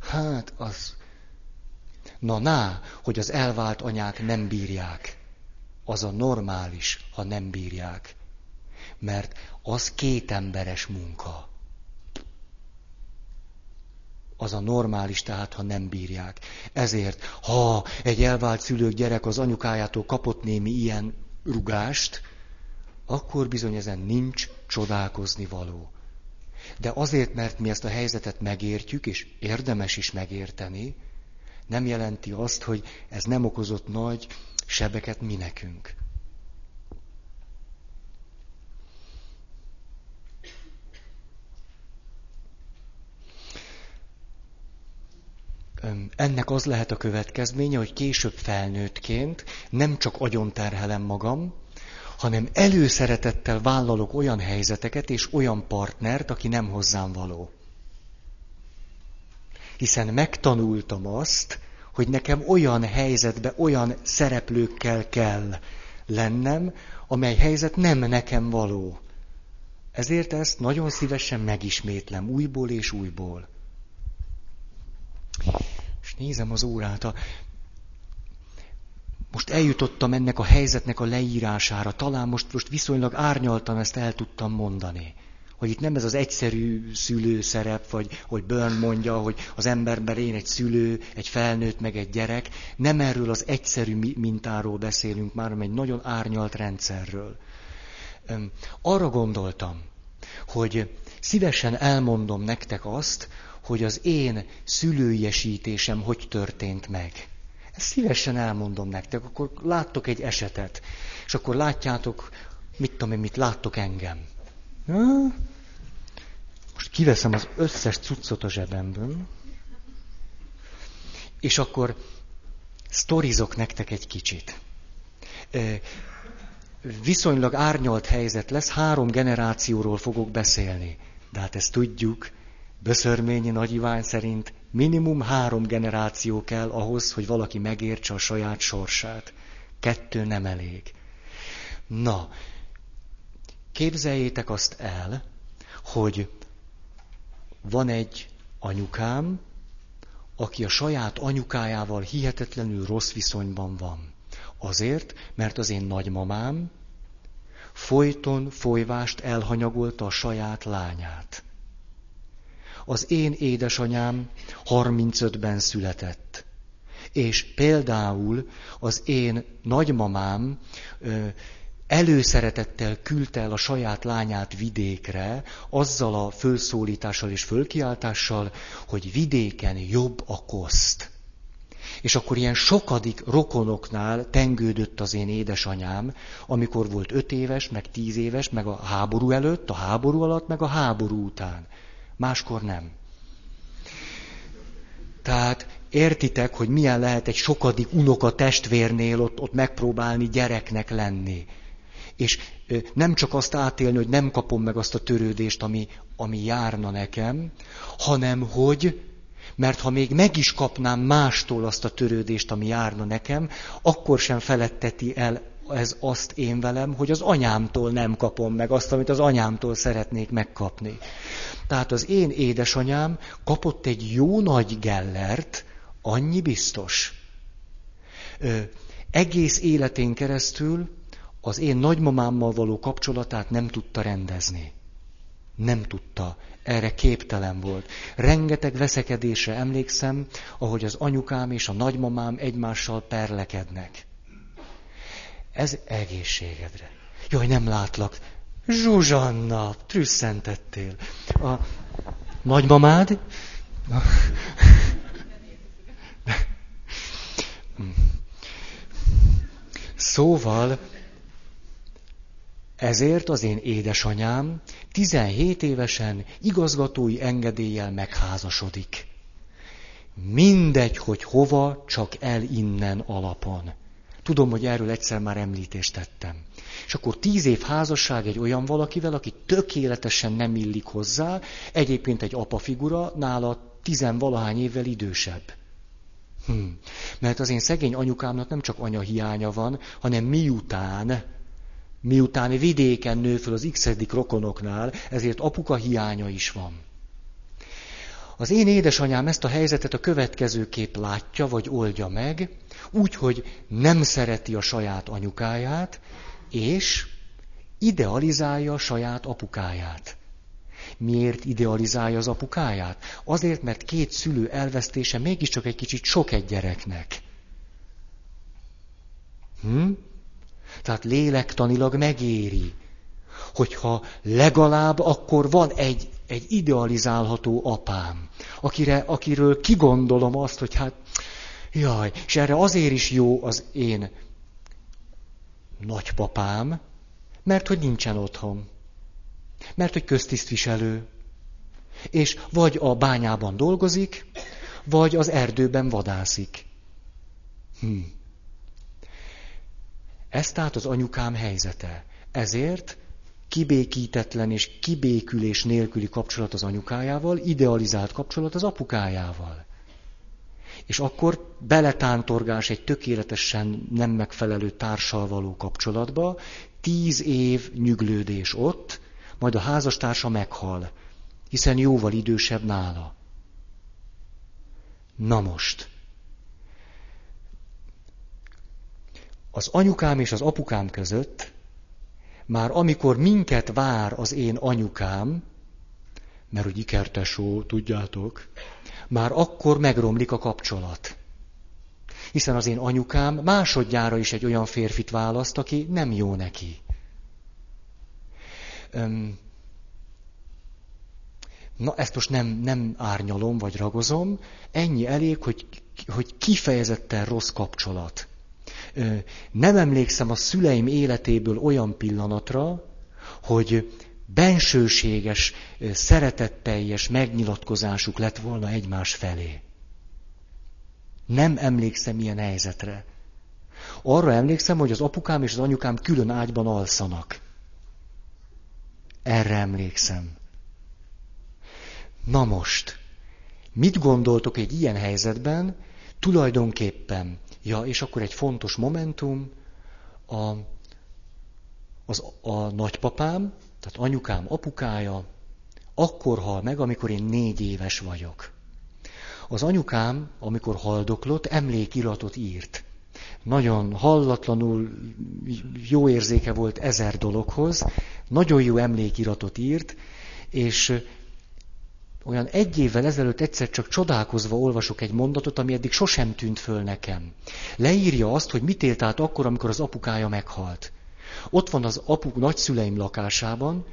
hát az... Na, ná, hogy az elvált anyák nem bírják az a normális, ha nem bírják. Mert az két emberes munka. Az a normális, tehát ha nem bírják. Ezért, ha egy elvált szülők gyerek az anyukájától kapott némi ilyen rugást, akkor bizony ezen nincs csodálkozni való. De azért, mert mi ezt a helyzetet megértjük, és érdemes is megérteni, nem jelenti azt, hogy ez nem okozott nagy sebeket mi nekünk. Ennek az lehet a következménye, hogy később felnőttként nem csak agyon terhelem magam, hanem előszeretettel vállalok olyan helyzeteket és olyan partnert, aki nem hozzám való. Hiszen megtanultam azt, hogy nekem olyan helyzetbe, olyan szereplőkkel kell lennem, amely helyzet nem nekem való. Ezért ezt nagyon szívesen megismétlem újból és újból. És nézem az órát, a... most eljutottam ennek a helyzetnek a leírására, talán most, most viszonylag árnyaltan ezt el tudtam mondani hogy itt nem ez az egyszerű szülőszerep, vagy hogy Börn mondja, hogy az emberben én egy szülő, egy felnőtt, meg egy gyerek. Nem erről az egyszerű mintáról beszélünk már, hanem egy nagyon árnyalt rendszerről. Arra gondoltam, hogy szívesen elmondom nektek azt, hogy az én szülőiesítésem hogy történt meg. Ezt szívesen elmondom nektek, akkor láttok egy esetet, és akkor látjátok, mit tudom én, mit láttok engem. Most kiveszem az összes cuccot a zsebemből, és akkor sztorizok nektek egy kicsit. Viszonylag árnyalt helyzet lesz, három generációról fogok beszélni. De hát ezt tudjuk, Böszörményi Nagy Iván szerint minimum három generáció kell ahhoz, hogy valaki megértse a saját sorsát. Kettő nem elég. Na, képzeljétek azt el, hogy van egy anyukám, aki a saját anyukájával hihetetlenül rossz viszonyban van. Azért, mert az én nagymamám folyton folyvást elhanyagolta a saját lányát. Az én édesanyám 35-ben született. És például az én nagymamám előszeretettel küldte el a saját lányát vidékre, azzal a fölszólítással és fölkiáltással, hogy vidéken jobb a koszt. És akkor ilyen sokadik rokonoknál tengődött az én édesanyám, amikor volt öt éves, meg tíz éves, meg a háború előtt, a háború alatt, meg a háború után. Máskor nem. Tehát értitek, hogy milyen lehet egy sokadik unoka testvérnél ott, ott megpróbálni gyereknek lenni. És nem csak azt átélni, hogy nem kapom meg azt a törődést, ami, ami járna nekem, hanem hogy, mert ha még meg is kapnám mástól azt a törődést, ami járna nekem, akkor sem feletteti el ez azt én velem, hogy az anyámtól nem kapom meg azt, amit az anyámtól szeretnék megkapni. Tehát az én édesanyám kapott egy jó nagy gellert, annyi biztos. Ö, egész életén keresztül az én nagymamámmal való kapcsolatát nem tudta rendezni. Nem tudta. Erre képtelen volt. Rengeteg veszekedésre emlékszem, ahogy az anyukám és a nagymamám egymással perlekednek. Ez egészségedre. Jaj, nem látlak. Zsuzsanna, trüsszentettél. A nagymamád? Szóval, ezért az én édesanyám 17 évesen igazgatói engedéllyel megházasodik. Mindegy, hogy hova, csak el innen alapon. Tudom, hogy erről egyszer már említést tettem. És akkor tíz év házasság egy olyan valakivel, aki tökéletesen nem illik hozzá, egyébként egy apa figura, nála tizenvalahány évvel idősebb. Hm. Mert az én szegény anyukámnak nem csak anya hiánya van, hanem miután, miután vidéken nő föl az x rokonoknál, ezért apuka hiánya is van. Az én édesanyám ezt a helyzetet a következőképp látja, vagy oldja meg, úgy, hogy nem szereti a saját anyukáját, és idealizálja a saját apukáját. Miért idealizálja az apukáját? Azért, mert két szülő elvesztése mégiscsak egy kicsit sok egy gyereknek. Hm? Tehát lélektanilag megéri, hogyha legalább akkor van egy, egy idealizálható apám, akire, akiről kigondolom azt, hogy hát, jaj, és erre azért is jó az én nagypapám, mert hogy nincsen otthon. Mert hogy köztisztviselő. És vagy a bányában dolgozik, vagy az erdőben vadászik. Hm. Ez tehát az anyukám helyzete. Ezért kibékítetlen és kibékülés nélküli kapcsolat az anyukájával, idealizált kapcsolat az apukájával. És akkor beletántorgás egy tökéletesen nem megfelelő társal való kapcsolatba, tíz év nyüglődés ott, majd a házastársa meghal, hiszen jóval idősebb nála. Na most. Az anyukám és az apukám között, már amikor minket vár az én anyukám, mert hogy ikertesó, tudjátok, már akkor megromlik a kapcsolat. Hiszen az én anyukám másodjára is egy olyan férfit választ, aki nem jó neki. Öm, Na, ezt most nem, nem árnyalom, vagy ragozom, ennyi elég, hogy, hogy kifejezetten rossz kapcsolat. Nem emlékszem a szüleim életéből olyan pillanatra, hogy bensőséges, szeretetteljes megnyilatkozásuk lett volna egymás felé. Nem emlékszem ilyen helyzetre. Arra emlékszem, hogy az apukám és az anyukám külön ágyban alszanak. Erre emlékszem. Na most, mit gondoltok egy ilyen helyzetben? Tulajdonképpen, ja, és akkor egy fontos momentum, a, az, a nagypapám, tehát anyukám apukája, akkor hal meg, amikor én négy éves vagyok. Az anyukám, amikor haldoklott, emlékiratot írt. Nagyon hallatlanul jó érzéke volt ezer dologhoz, nagyon jó emlékiratot írt, és olyan egy évvel ezelőtt egyszer csak csodálkozva olvasok egy mondatot, ami eddig sosem tűnt föl nekem. Leírja azt, hogy mit élt át akkor, amikor az apukája meghalt. Ott van az apuk nagyszüleim lakásában,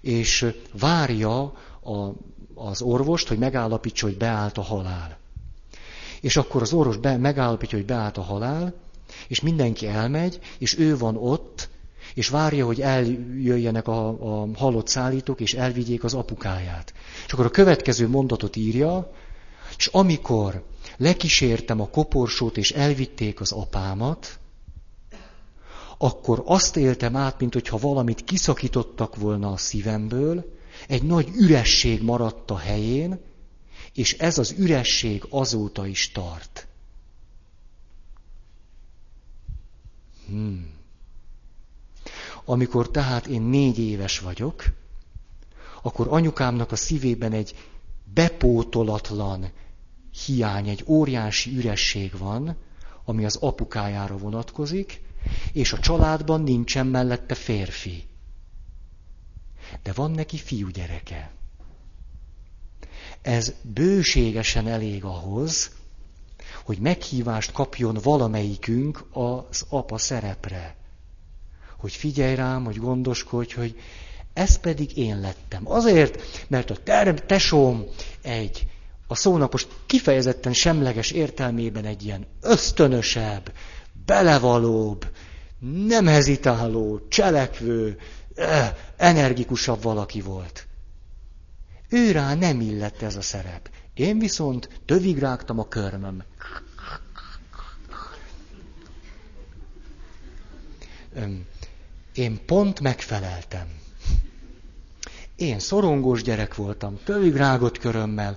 és várja a, az orvost, hogy megállapítsa, hogy beállt a halál. És akkor az orvos be, megállapítja, hogy beállt a halál, és mindenki elmegy, és ő van ott, és várja, hogy eljöjjenek a, a halott szállítók, és elvigyék az apukáját. És akkor a következő mondatot írja, és amikor lekísértem a koporsót, és elvitték az apámat, akkor azt éltem át, mint hogyha valamit kiszakítottak volna a szívemből, egy nagy üresség maradt a helyén, és ez az üresség azóta is tart. Hmm. Amikor tehát én négy éves vagyok, akkor anyukámnak a szívében egy bepótolatlan hiány, egy óriási üresség van, ami az apukájára vonatkozik, és a családban nincsen mellette férfi. De van neki fiúgyereke. Ez bőségesen elég ahhoz, hogy meghívást kapjon valamelyikünk az apa szerepre. Hogy figyelj rám, hogy gondoskodj, hogy ez pedig én lettem. Azért, mert a term, tesóm egy, a szónak kifejezetten semleges értelmében egy ilyen ösztönösebb, belevalóbb, nem hezitáló, cselekvő, energikusabb valaki volt. Ő rá nem illett ez a szerep. Én viszont tövig rágtam a körmöm. Én pont megfeleltem. Én szorongós gyerek voltam, tövig rágott körömmel,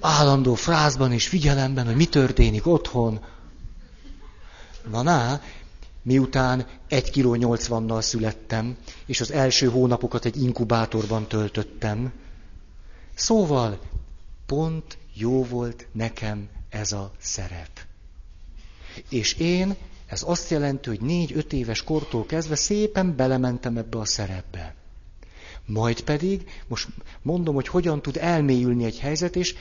állandó frázban és figyelemben, hogy mi történik otthon. Na, na, miután egy kiló 80-nal születtem, és az első hónapokat egy inkubátorban töltöttem. Szóval pont jó volt nekem ez a szerep. És én, ez azt jelenti, hogy négy-öt éves kortól kezdve szépen belementem ebbe a szerepbe. Majd pedig, most mondom, hogy hogyan tud elmélyülni egy helyzet, és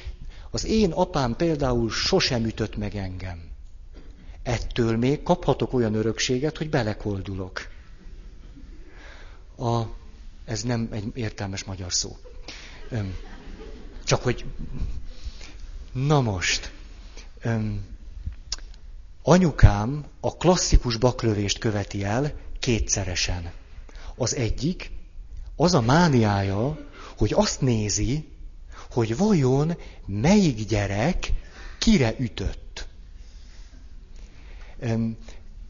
az én apám például sosem ütött meg engem. Ettől még kaphatok olyan örökséget, hogy belekoldulok. A, ez nem egy értelmes magyar szó. Csak hogy... Na most. Anyukám a klasszikus baklövést követi el kétszeresen. Az egyik, az a mániája, hogy azt nézi, hogy vajon melyik gyerek kire ütött.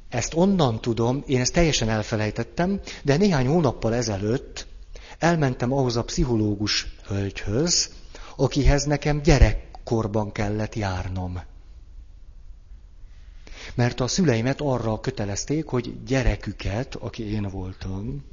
Ezt onnan tudom, én ezt teljesen elfelejtettem, de néhány hónappal ezelőtt elmentem ahhoz a pszichológus hölgyhöz, akihez nekem gyerekkorban kellett járnom. Mert a szüleimet arra kötelezték, hogy gyereküket, aki én voltam,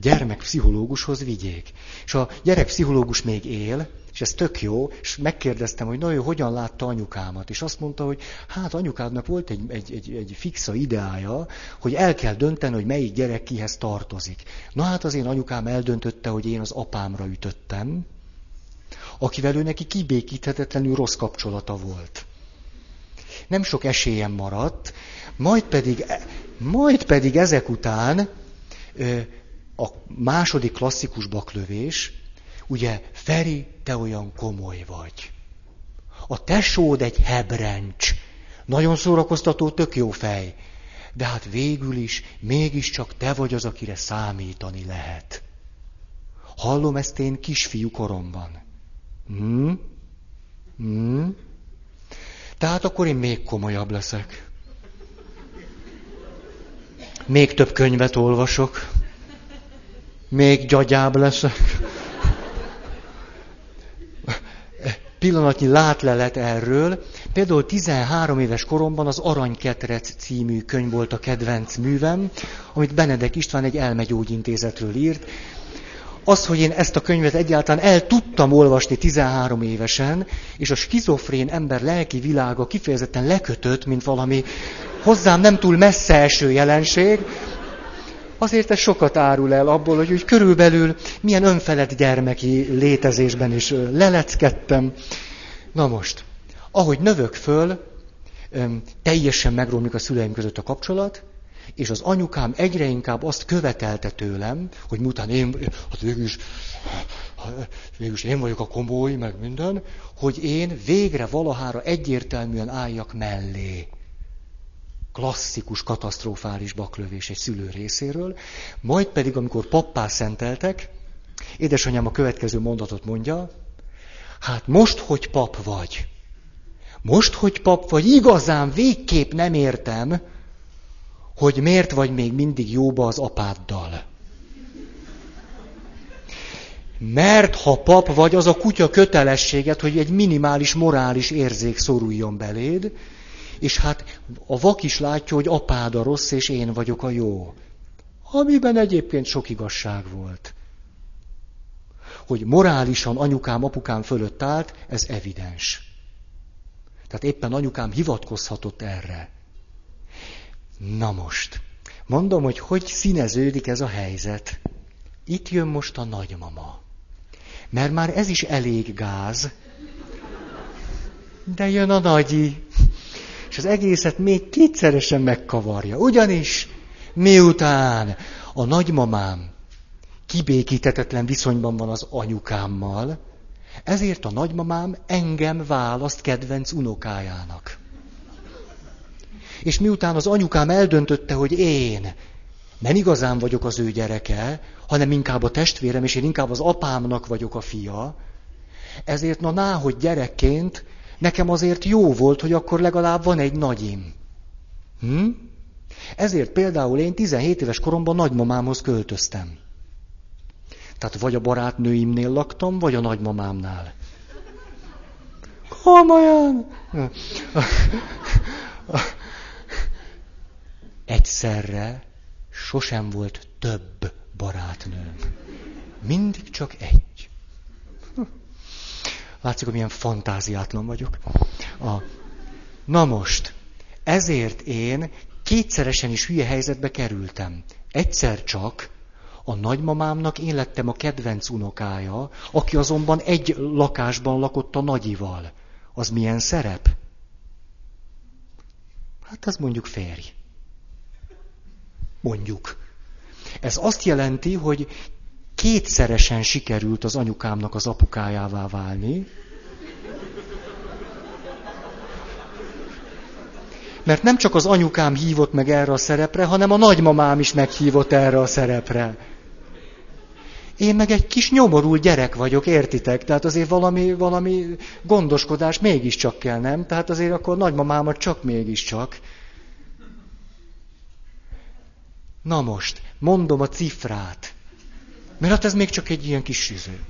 gyermekpszichológushoz vigyék. És a gyerekpszichológus még él, és ez tök jó, és megkérdeztem, hogy na ő hogyan látta anyukámat, és azt mondta, hogy hát anyukádnak volt egy, egy, egy, egy fixa ideája, hogy el kell dönteni, hogy melyik gyerek kihez tartozik. Na hát az én anyukám eldöntötte, hogy én az apámra ütöttem, akivel ő neki kibékíthetetlenül rossz kapcsolata volt. Nem sok esélyem maradt, majd pedig, majd pedig ezek után a második klasszikus baklövés, ugye, Feri, te olyan komoly vagy. A tesód egy hebrencs. Nagyon szórakoztató, tök jó fej. De hát végül is, mégiscsak te vagy az, akire számítani lehet. Hallom ezt én kisfiú koromban. Hmm? Hmm? Tehát akkor én még komolyabb leszek. Még több könyvet olvasok. Még gyagyább leszek. Pillanatnyi látlelet erről. Például 13 éves koromban az Aranyketrec című könyv volt a kedvenc művem, amit Benedek István egy elmegyógyintézetről írt. Az, hogy én ezt a könyvet egyáltalán el tudtam olvasni 13 évesen, és a skizofrén ember lelki világa kifejezetten lekötött, mint valami hozzám nem túl messze eső jelenség, azért ez sokat árul el abból, hogy úgy körülbelül milyen önfelett gyermeki létezésben is leleckedtem. Na most, ahogy növök föl, teljesen megromlik a szüleim között a kapcsolat, és az anyukám egyre inkább azt követelte tőlem, hogy miután én, hát végül is, végül is én vagyok a komoly, meg minden, hogy én végre valahára egyértelműen álljak mellé. Klasszikus, katasztrofális baklövés egy szülő részéről. Majd pedig, amikor pappá szenteltek, édesanyám a következő mondatot mondja, hát most, hogy pap vagy, most, hogy pap vagy, igazán végképp nem értem, hogy miért vagy még mindig jóba az apáddal. Mert ha pap vagy, az a kutya kötelességet, hogy egy minimális morális érzék szoruljon beléd, és hát a vak is látja, hogy apád a rossz, és én vagyok a jó. Amiben egyébként sok igazság volt. Hogy morálisan anyukám, apukám fölött állt, ez evidens. Tehát éppen anyukám hivatkozhatott erre. Na most, mondom, hogy hogy színeződik ez a helyzet. Itt jön most a nagymama. Mert már ez is elég gáz. De jön a nagyi. És az egészet még kétszeresen megkavarja. Ugyanis, miután a nagymamám kibékítetetlen viszonyban van az anyukámmal, ezért a nagymamám engem választ kedvenc unokájának. És miután az anyukám eldöntötte, hogy én nem igazán vagyok az ő gyereke, hanem inkább a testvérem, és én inkább az apámnak vagyok a fia, ezért na ná, hogy gyerekként nekem azért jó volt, hogy akkor legalább van egy nagyim. Hm? Ezért például én 17 éves koromban nagymamámhoz költöztem. Tehát vagy a barátnőimnél laktam, vagy a nagymamámnál. Komolyan! Egyszerre sosem volt több barátnőm. Mindig csak egy. Látszik, hogy milyen fantáziátlan vagyok. A... Na most, ezért én kétszeresen is hülye helyzetbe kerültem. Egyszer csak a nagymamámnak én lettem a kedvenc unokája, aki azonban egy lakásban lakott a nagyival. Az milyen szerep? Hát az mondjuk férj. Mondjuk. Ez azt jelenti, hogy kétszeresen sikerült az anyukámnak az apukájává válni, Mert nem csak az anyukám hívott meg erre a szerepre, hanem a nagymamám is meghívott erre a szerepre. Én meg egy kis nyomorult gyerek vagyok, értitek? Tehát azért valami, valami gondoskodás mégiscsak kell, nem? Tehát azért akkor nagymamámat csak mégiscsak. Na most, mondom a cifrát. Mert hát ez még csak egy ilyen kis süző.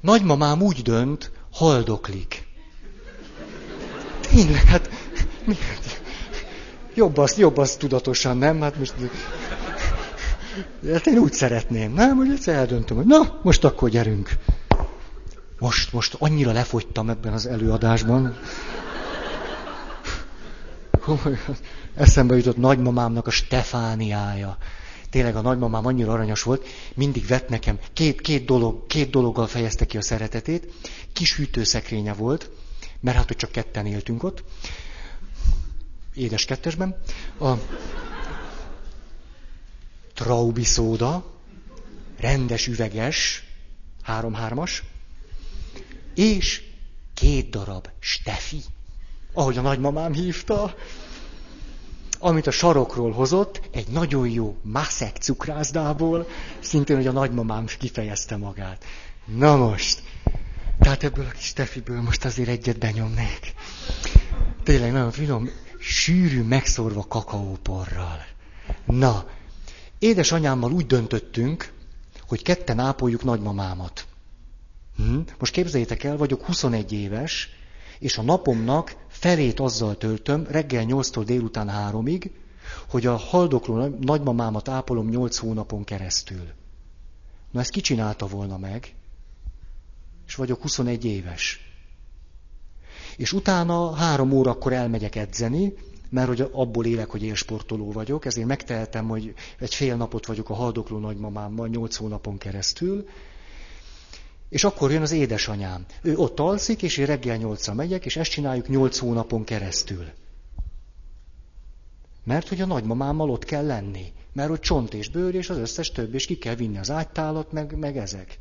Nagymamám úgy dönt, haldoklik. Tényleg, hát... Jobb azt, jobb azt tudatosan, nem? Hát most... Hát én úgy szeretném, nem? Hogy egyszer eldöntöm, hogy na, most akkor gyerünk. Most, most annyira lefogytam ebben az előadásban. Eszembe jutott nagymamámnak a Stefániája. Tényleg a nagymamám annyira aranyos volt, mindig vett nekem, két, két, dolog, két dologgal fejezte ki a szeretetét. Kis hűtőszekrénye volt, mert hát, hogy csak ketten éltünk ott, édes kettesben. A, traubi szóda, rendes üveges, három-hármas, és két darab Stefi, ahogy a nagymamám hívta, amit a sarokról hozott, egy nagyon jó maszek cukrászdából, szintén, hogy a nagymamám kifejezte magát. Na most, tehát ebből a kis Stefiből most azért egyet benyomnék. Tényleg nagyon finom, sűrű, megszórva kakaóporral. Na, édesanyámmal úgy döntöttünk, hogy ketten ápoljuk nagymamámat. Hm? Most képzeljétek el, vagyok 21 éves, és a napomnak felét azzal töltöm, reggel 8-tól délután 3-ig, hogy a haldokló nagymamámat ápolom 8 hónapon keresztül. Na ezt kicsinálta volna meg, és vagyok 21 éves. És utána három órakor elmegyek edzeni, mert hogy abból élek, hogy élsportoló vagyok, ezért megtehetem, hogy egy fél napot vagyok a haldokló nagymamámmal, 8 hónapon keresztül, és akkor jön az édesanyám. Ő ott alszik, és én reggel nyolcra megyek, és ezt csináljuk nyolc hónapon keresztül. Mert hogy a nagymamámmal ott kell lenni. Mert hogy csont és bőr, és az összes több, és ki kell vinni az ágytálat, meg, meg ezek.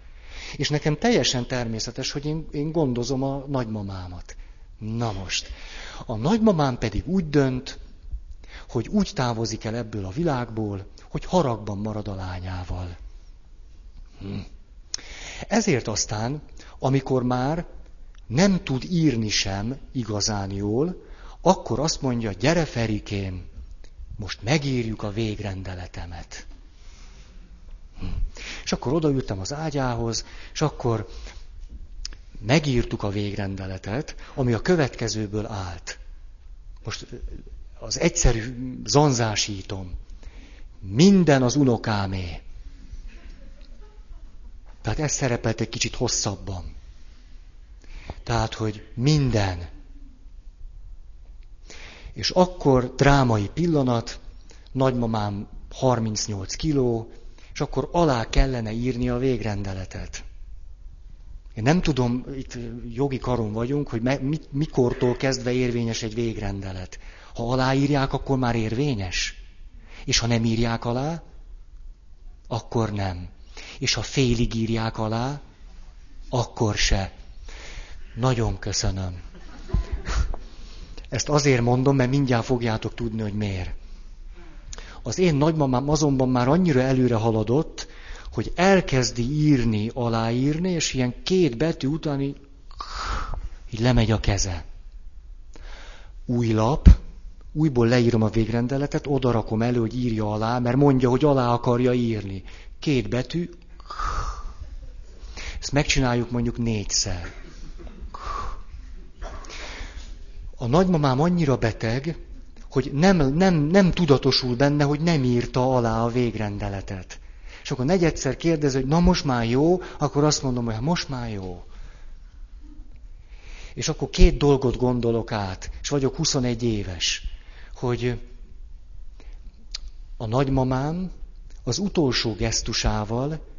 És nekem teljesen természetes, hogy én, én gondozom a nagymamámat. Na most. A nagymamám pedig úgy dönt, hogy úgy távozik el ebből a világból, hogy haragban marad a lányával. Hm. Ezért aztán, amikor már nem tud írni sem igazán jól, akkor azt mondja, gyere Ferikém, most megírjuk a végrendeletemet. Hm. És akkor odaültem az ágyához, és akkor megírtuk a végrendeletet, ami a következőből állt. Most az egyszerű zanzásítom. Minden az unokámé. Tehát ez szerepelt egy kicsit hosszabban. Tehát, hogy minden. És akkor drámai pillanat, nagymamám 38 kiló, és akkor alá kellene írni a végrendeletet. Én nem tudom, itt jogi karon vagyunk, hogy me, mikortól kezdve érvényes egy végrendelet. Ha aláírják, akkor már érvényes. És ha nem írják alá, akkor nem és ha félig írják alá, akkor se. Nagyon köszönöm. Ezt azért mondom, mert mindjárt fogjátok tudni, hogy miért. Az én nagymamám azonban már annyira előre haladott, hogy elkezdi írni, aláírni, és ilyen két betű után így, így lemegy a keze. Új lap, újból leírom a végrendeletet, odarakom elő, hogy írja alá, mert mondja, hogy alá akarja írni. Két betű, ezt megcsináljuk mondjuk négyszer. A nagymamám annyira beteg, hogy nem, nem, nem tudatosul benne, hogy nem írta alá a végrendeletet. És akkor negyedszer kérdez, hogy na most már jó, akkor azt mondom, hogy most már jó. És akkor két dolgot gondolok át, és vagyok 21 éves, hogy a nagymamám az utolsó gesztusával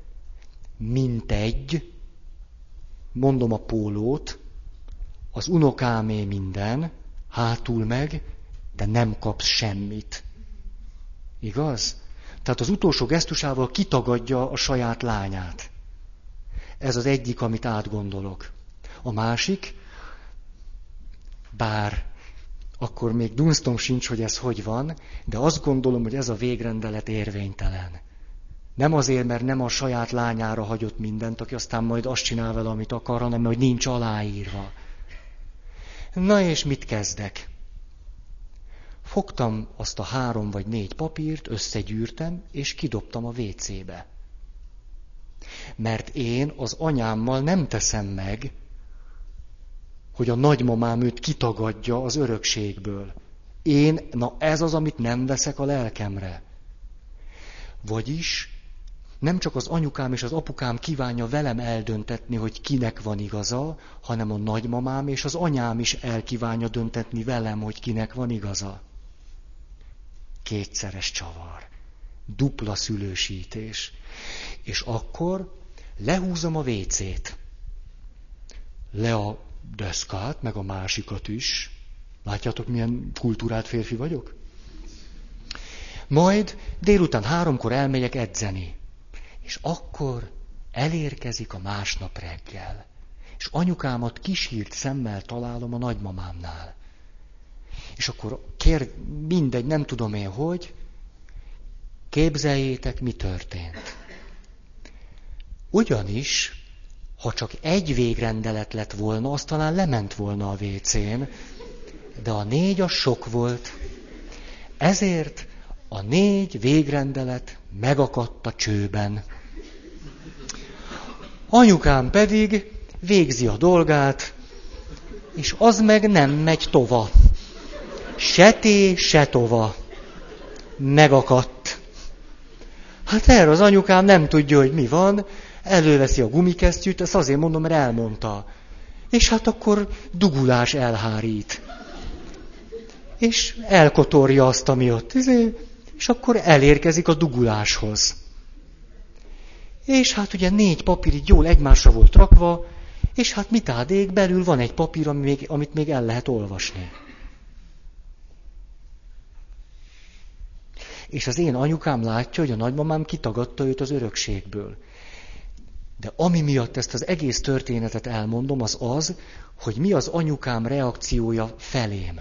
mint egy, mondom a pólót, az unokámé minden, hátul meg, de nem kapsz semmit. Igaz? Tehát az utolsó gesztusával kitagadja a saját lányát. Ez az egyik, amit átgondolok. A másik, bár akkor még dunsztom sincs, hogy ez hogy van, de azt gondolom, hogy ez a végrendelet érvénytelen. Nem azért, mert nem a saját lányára hagyott mindent, aki aztán majd azt csinál vele, amit akar, hanem hogy nincs aláírva. Na és mit kezdek? Fogtam azt a három vagy négy papírt, összegyűrtem, és kidobtam a WC-be. Mert én az anyámmal nem teszem meg, hogy a nagymamám őt kitagadja az örökségből. Én, na ez az, amit nem veszek a lelkemre. Vagyis nem csak az anyukám és az apukám kívánja velem eldöntetni, hogy kinek van igaza, hanem a nagymamám és az anyám is elkívánja döntetni velem, hogy kinek van igaza. Kétszeres csavar. Dupla szülősítés. És akkor lehúzom a vécét. Le a deszkát, meg a másikat is. Látjátok, milyen kultúrát férfi vagyok? Majd délután háromkor elmegyek edzeni. És akkor elérkezik a másnap reggel. És anyukámat kisírt szemmel találom a nagymamámnál. És akkor kér, mindegy, nem tudom én hogy, képzeljétek, mi történt. Ugyanis, ha csak egy végrendelet lett volna, az talán lement volna a WC-n, de a négy a sok volt. Ezért a négy végrendelet megakadt a csőben. Anyukám pedig végzi a dolgát, és az meg nem megy tova. Se té, se tova. Megakadt. Hát erre az anyukám nem tudja, hogy mi van, előveszi a gumikesztyűt, ezt azért mondom, mert elmondta. És hát akkor dugulás elhárít. És elkotorja azt, ami ott, izé, és akkor elérkezik a duguláshoz. És hát ugye négy papír így jól egymásra volt rakva, és hát mit ádék, belül van egy papír, ami még, amit még el lehet olvasni. És az én anyukám látja, hogy a nagymamám kitagadta őt az örökségből. De ami miatt ezt az egész történetet elmondom, az az, hogy mi az anyukám reakciója felém.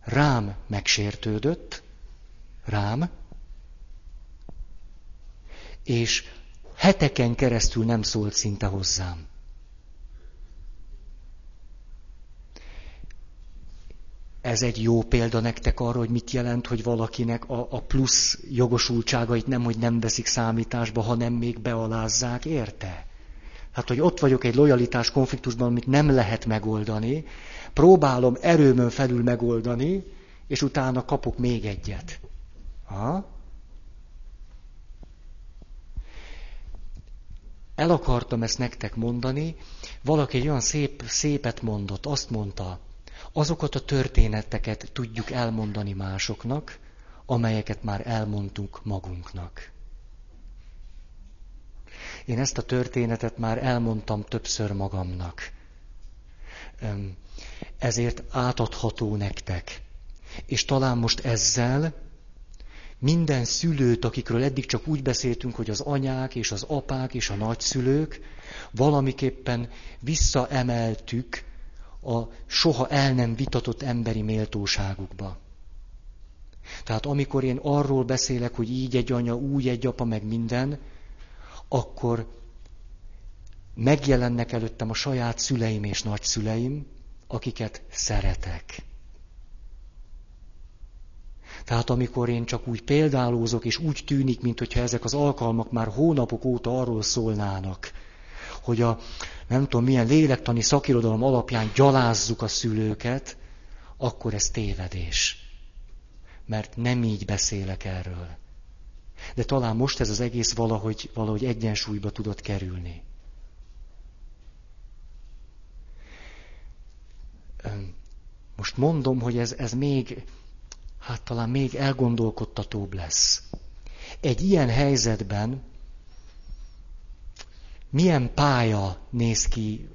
Rám megsértődött, rám, és heteken keresztül nem szólt szinte hozzám. Ez egy jó példa nektek arra, hogy mit jelent, hogy valakinek a, a plusz jogosultságait nem, hogy nem veszik számításba, hanem még bealázzák, érte? Hát, hogy ott vagyok egy lojalitás konfliktusban, amit nem lehet megoldani, próbálom erőmön felül megoldani, és utána kapok még egyet. Ha? El akartam ezt nektek mondani, valaki egy olyan szép, szépet mondott, azt mondta, azokat a történeteket tudjuk elmondani másoknak, amelyeket már elmondtunk magunknak. Én ezt a történetet már elmondtam többször magamnak. Ezért átadható nektek. És talán most ezzel minden szülőt, akikről eddig csak úgy beszéltünk, hogy az anyák és az apák és a nagyszülők, valamiképpen visszaemeltük a soha el nem vitatott emberi méltóságukba. Tehát amikor én arról beszélek, hogy így egy anya, úgy egy apa, meg minden, akkor megjelennek előttem a saját szüleim és nagyszüleim, akiket szeretek. Tehát amikor én csak úgy példálózok, és úgy tűnik, mintha ezek az alkalmak már hónapok óta arról szólnának, hogy a nem tudom milyen lélektani szakirodalom alapján gyalázzuk a szülőket, akkor ez tévedés. Mert nem így beszélek erről. De talán most ez az egész valahogy, valahogy egyensúlyba tudott kerülni. Most mondom, hogy ez, ez még, hát talán még elgondolkodtatóbb lesz. Egy ilyen helyzetben milyen pálya néz ki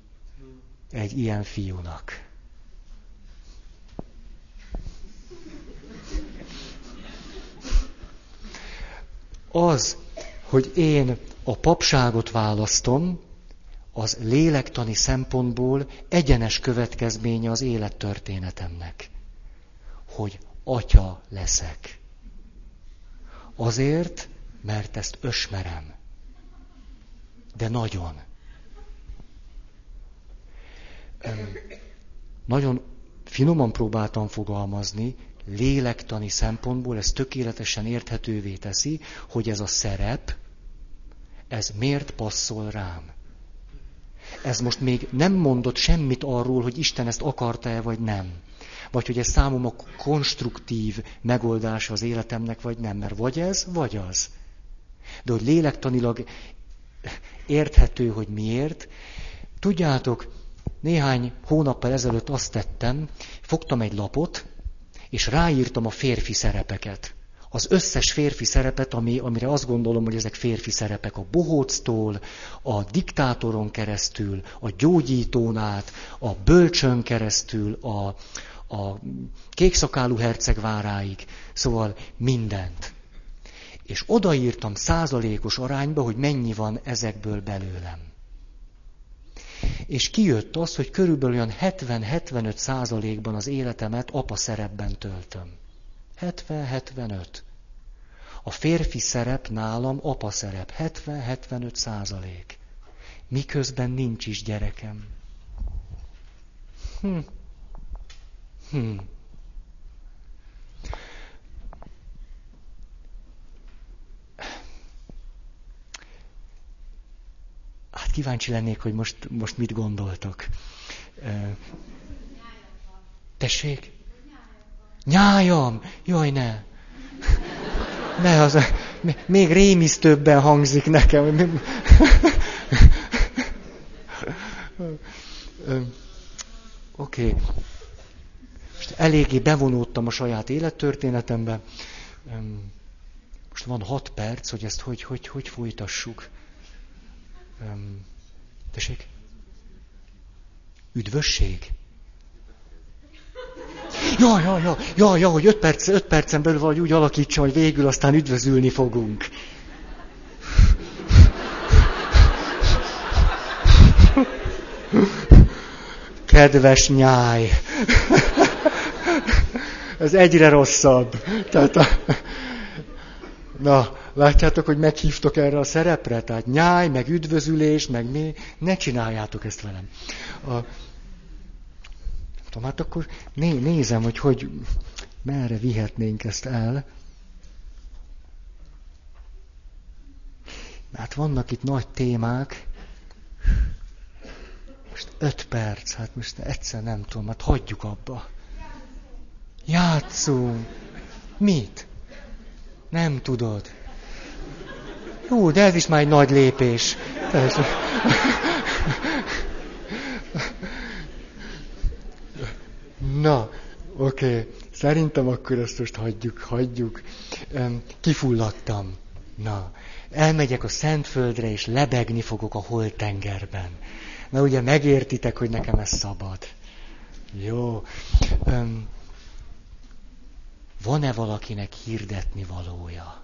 egy ilyen fiúnak? Az, hogy én a papságot választom, az lélektani szempontból egyenes következménye az élettörténetemnek, hogy atya leszek. Azért, mert ezt ösmerem. De nagyon. Nagyon finoman próbáltam fogalmazni, lélektani szempontból ez tökéletesen érthetővé teszi, hogy ez a szerep, ez miért passzol rám. Ez most még nem mondott semmit arról, hogy Isten ezt akarta-e, vagy nem. Vagy hogy ez számomra konstruktív megoldása az életemnek, vagy nem. Mert vagy ez, vagy az. De hogy lélektanilag érthető, hogy miért. Tudjátok, néhány hónappal ezelőtt azt tettem, fogtam egy lapot, és ráírtam a férfi szerepeket. Az összes férfi szerepet, ami, amire azt gondolom, hogy ezek férfi szerepek, a bohóctól, a diktátoron keresztül, a gyógyítón át, a bölcsön keresztül, a, a kékszakálú herceg váráig, szóval mindent. És odaírtam százalékos arányba, hogy mennyi van ezekből belőlem. És kijött az, hogy körülbelül olyan 70-75 százalékban az életemet apa szerepben töltöm. 70-75. A férfi szerep nálam apa szerep. 70-75 százalék. Miközben nincs is gyerekem. Hm. Hm. Hát kíváncsi lennék, hogy most, most mit gondoltok. Tessék? Nyájam! Jaj, ne! Ne, az, még rémisztőbben hangzik nekem. Oké. Okay. Most eléggé bevonódtam a saját élettörténetembe. Most van hat perc, hogy ezt hogy, hogy, hogy folytassuk. Tessék? Üdvösség? Ja, ja, ja, ja, ja, hogy öt, perc, öt percen belül vagy úgy alakítsam, hogy végül aztán üdvözülni fogunk. Kedves nyáj! Ez egyre rosszabb. Tehát a... Na, látjátok, hogy meghívtok erre a szerepre? Tehát nyáj, meg üdvözülés, meg mi. Ne csináljátok ezt velem. A... Tudom, hát akkor né, nézem, hogy hogy merre vihetnénk ezt el. Hát vannak itt nagy témák. Most öt perc, hát most egyszer nem tudom, hát hagyjuk abba. Játszunk. Mit? Nem tudod. Jó, de ez is már egy nagy lépés. Na, oké. Szerintem akkor ezt most hagyjuk, hagyjuk. Kifulladtam. Na, elmegyek a Szentföldre, és lebegni fogok a holtengerben. Na ugye megértitek, hogy nekem ez szabad. Jó. Van-e valakinek hirdetni valója?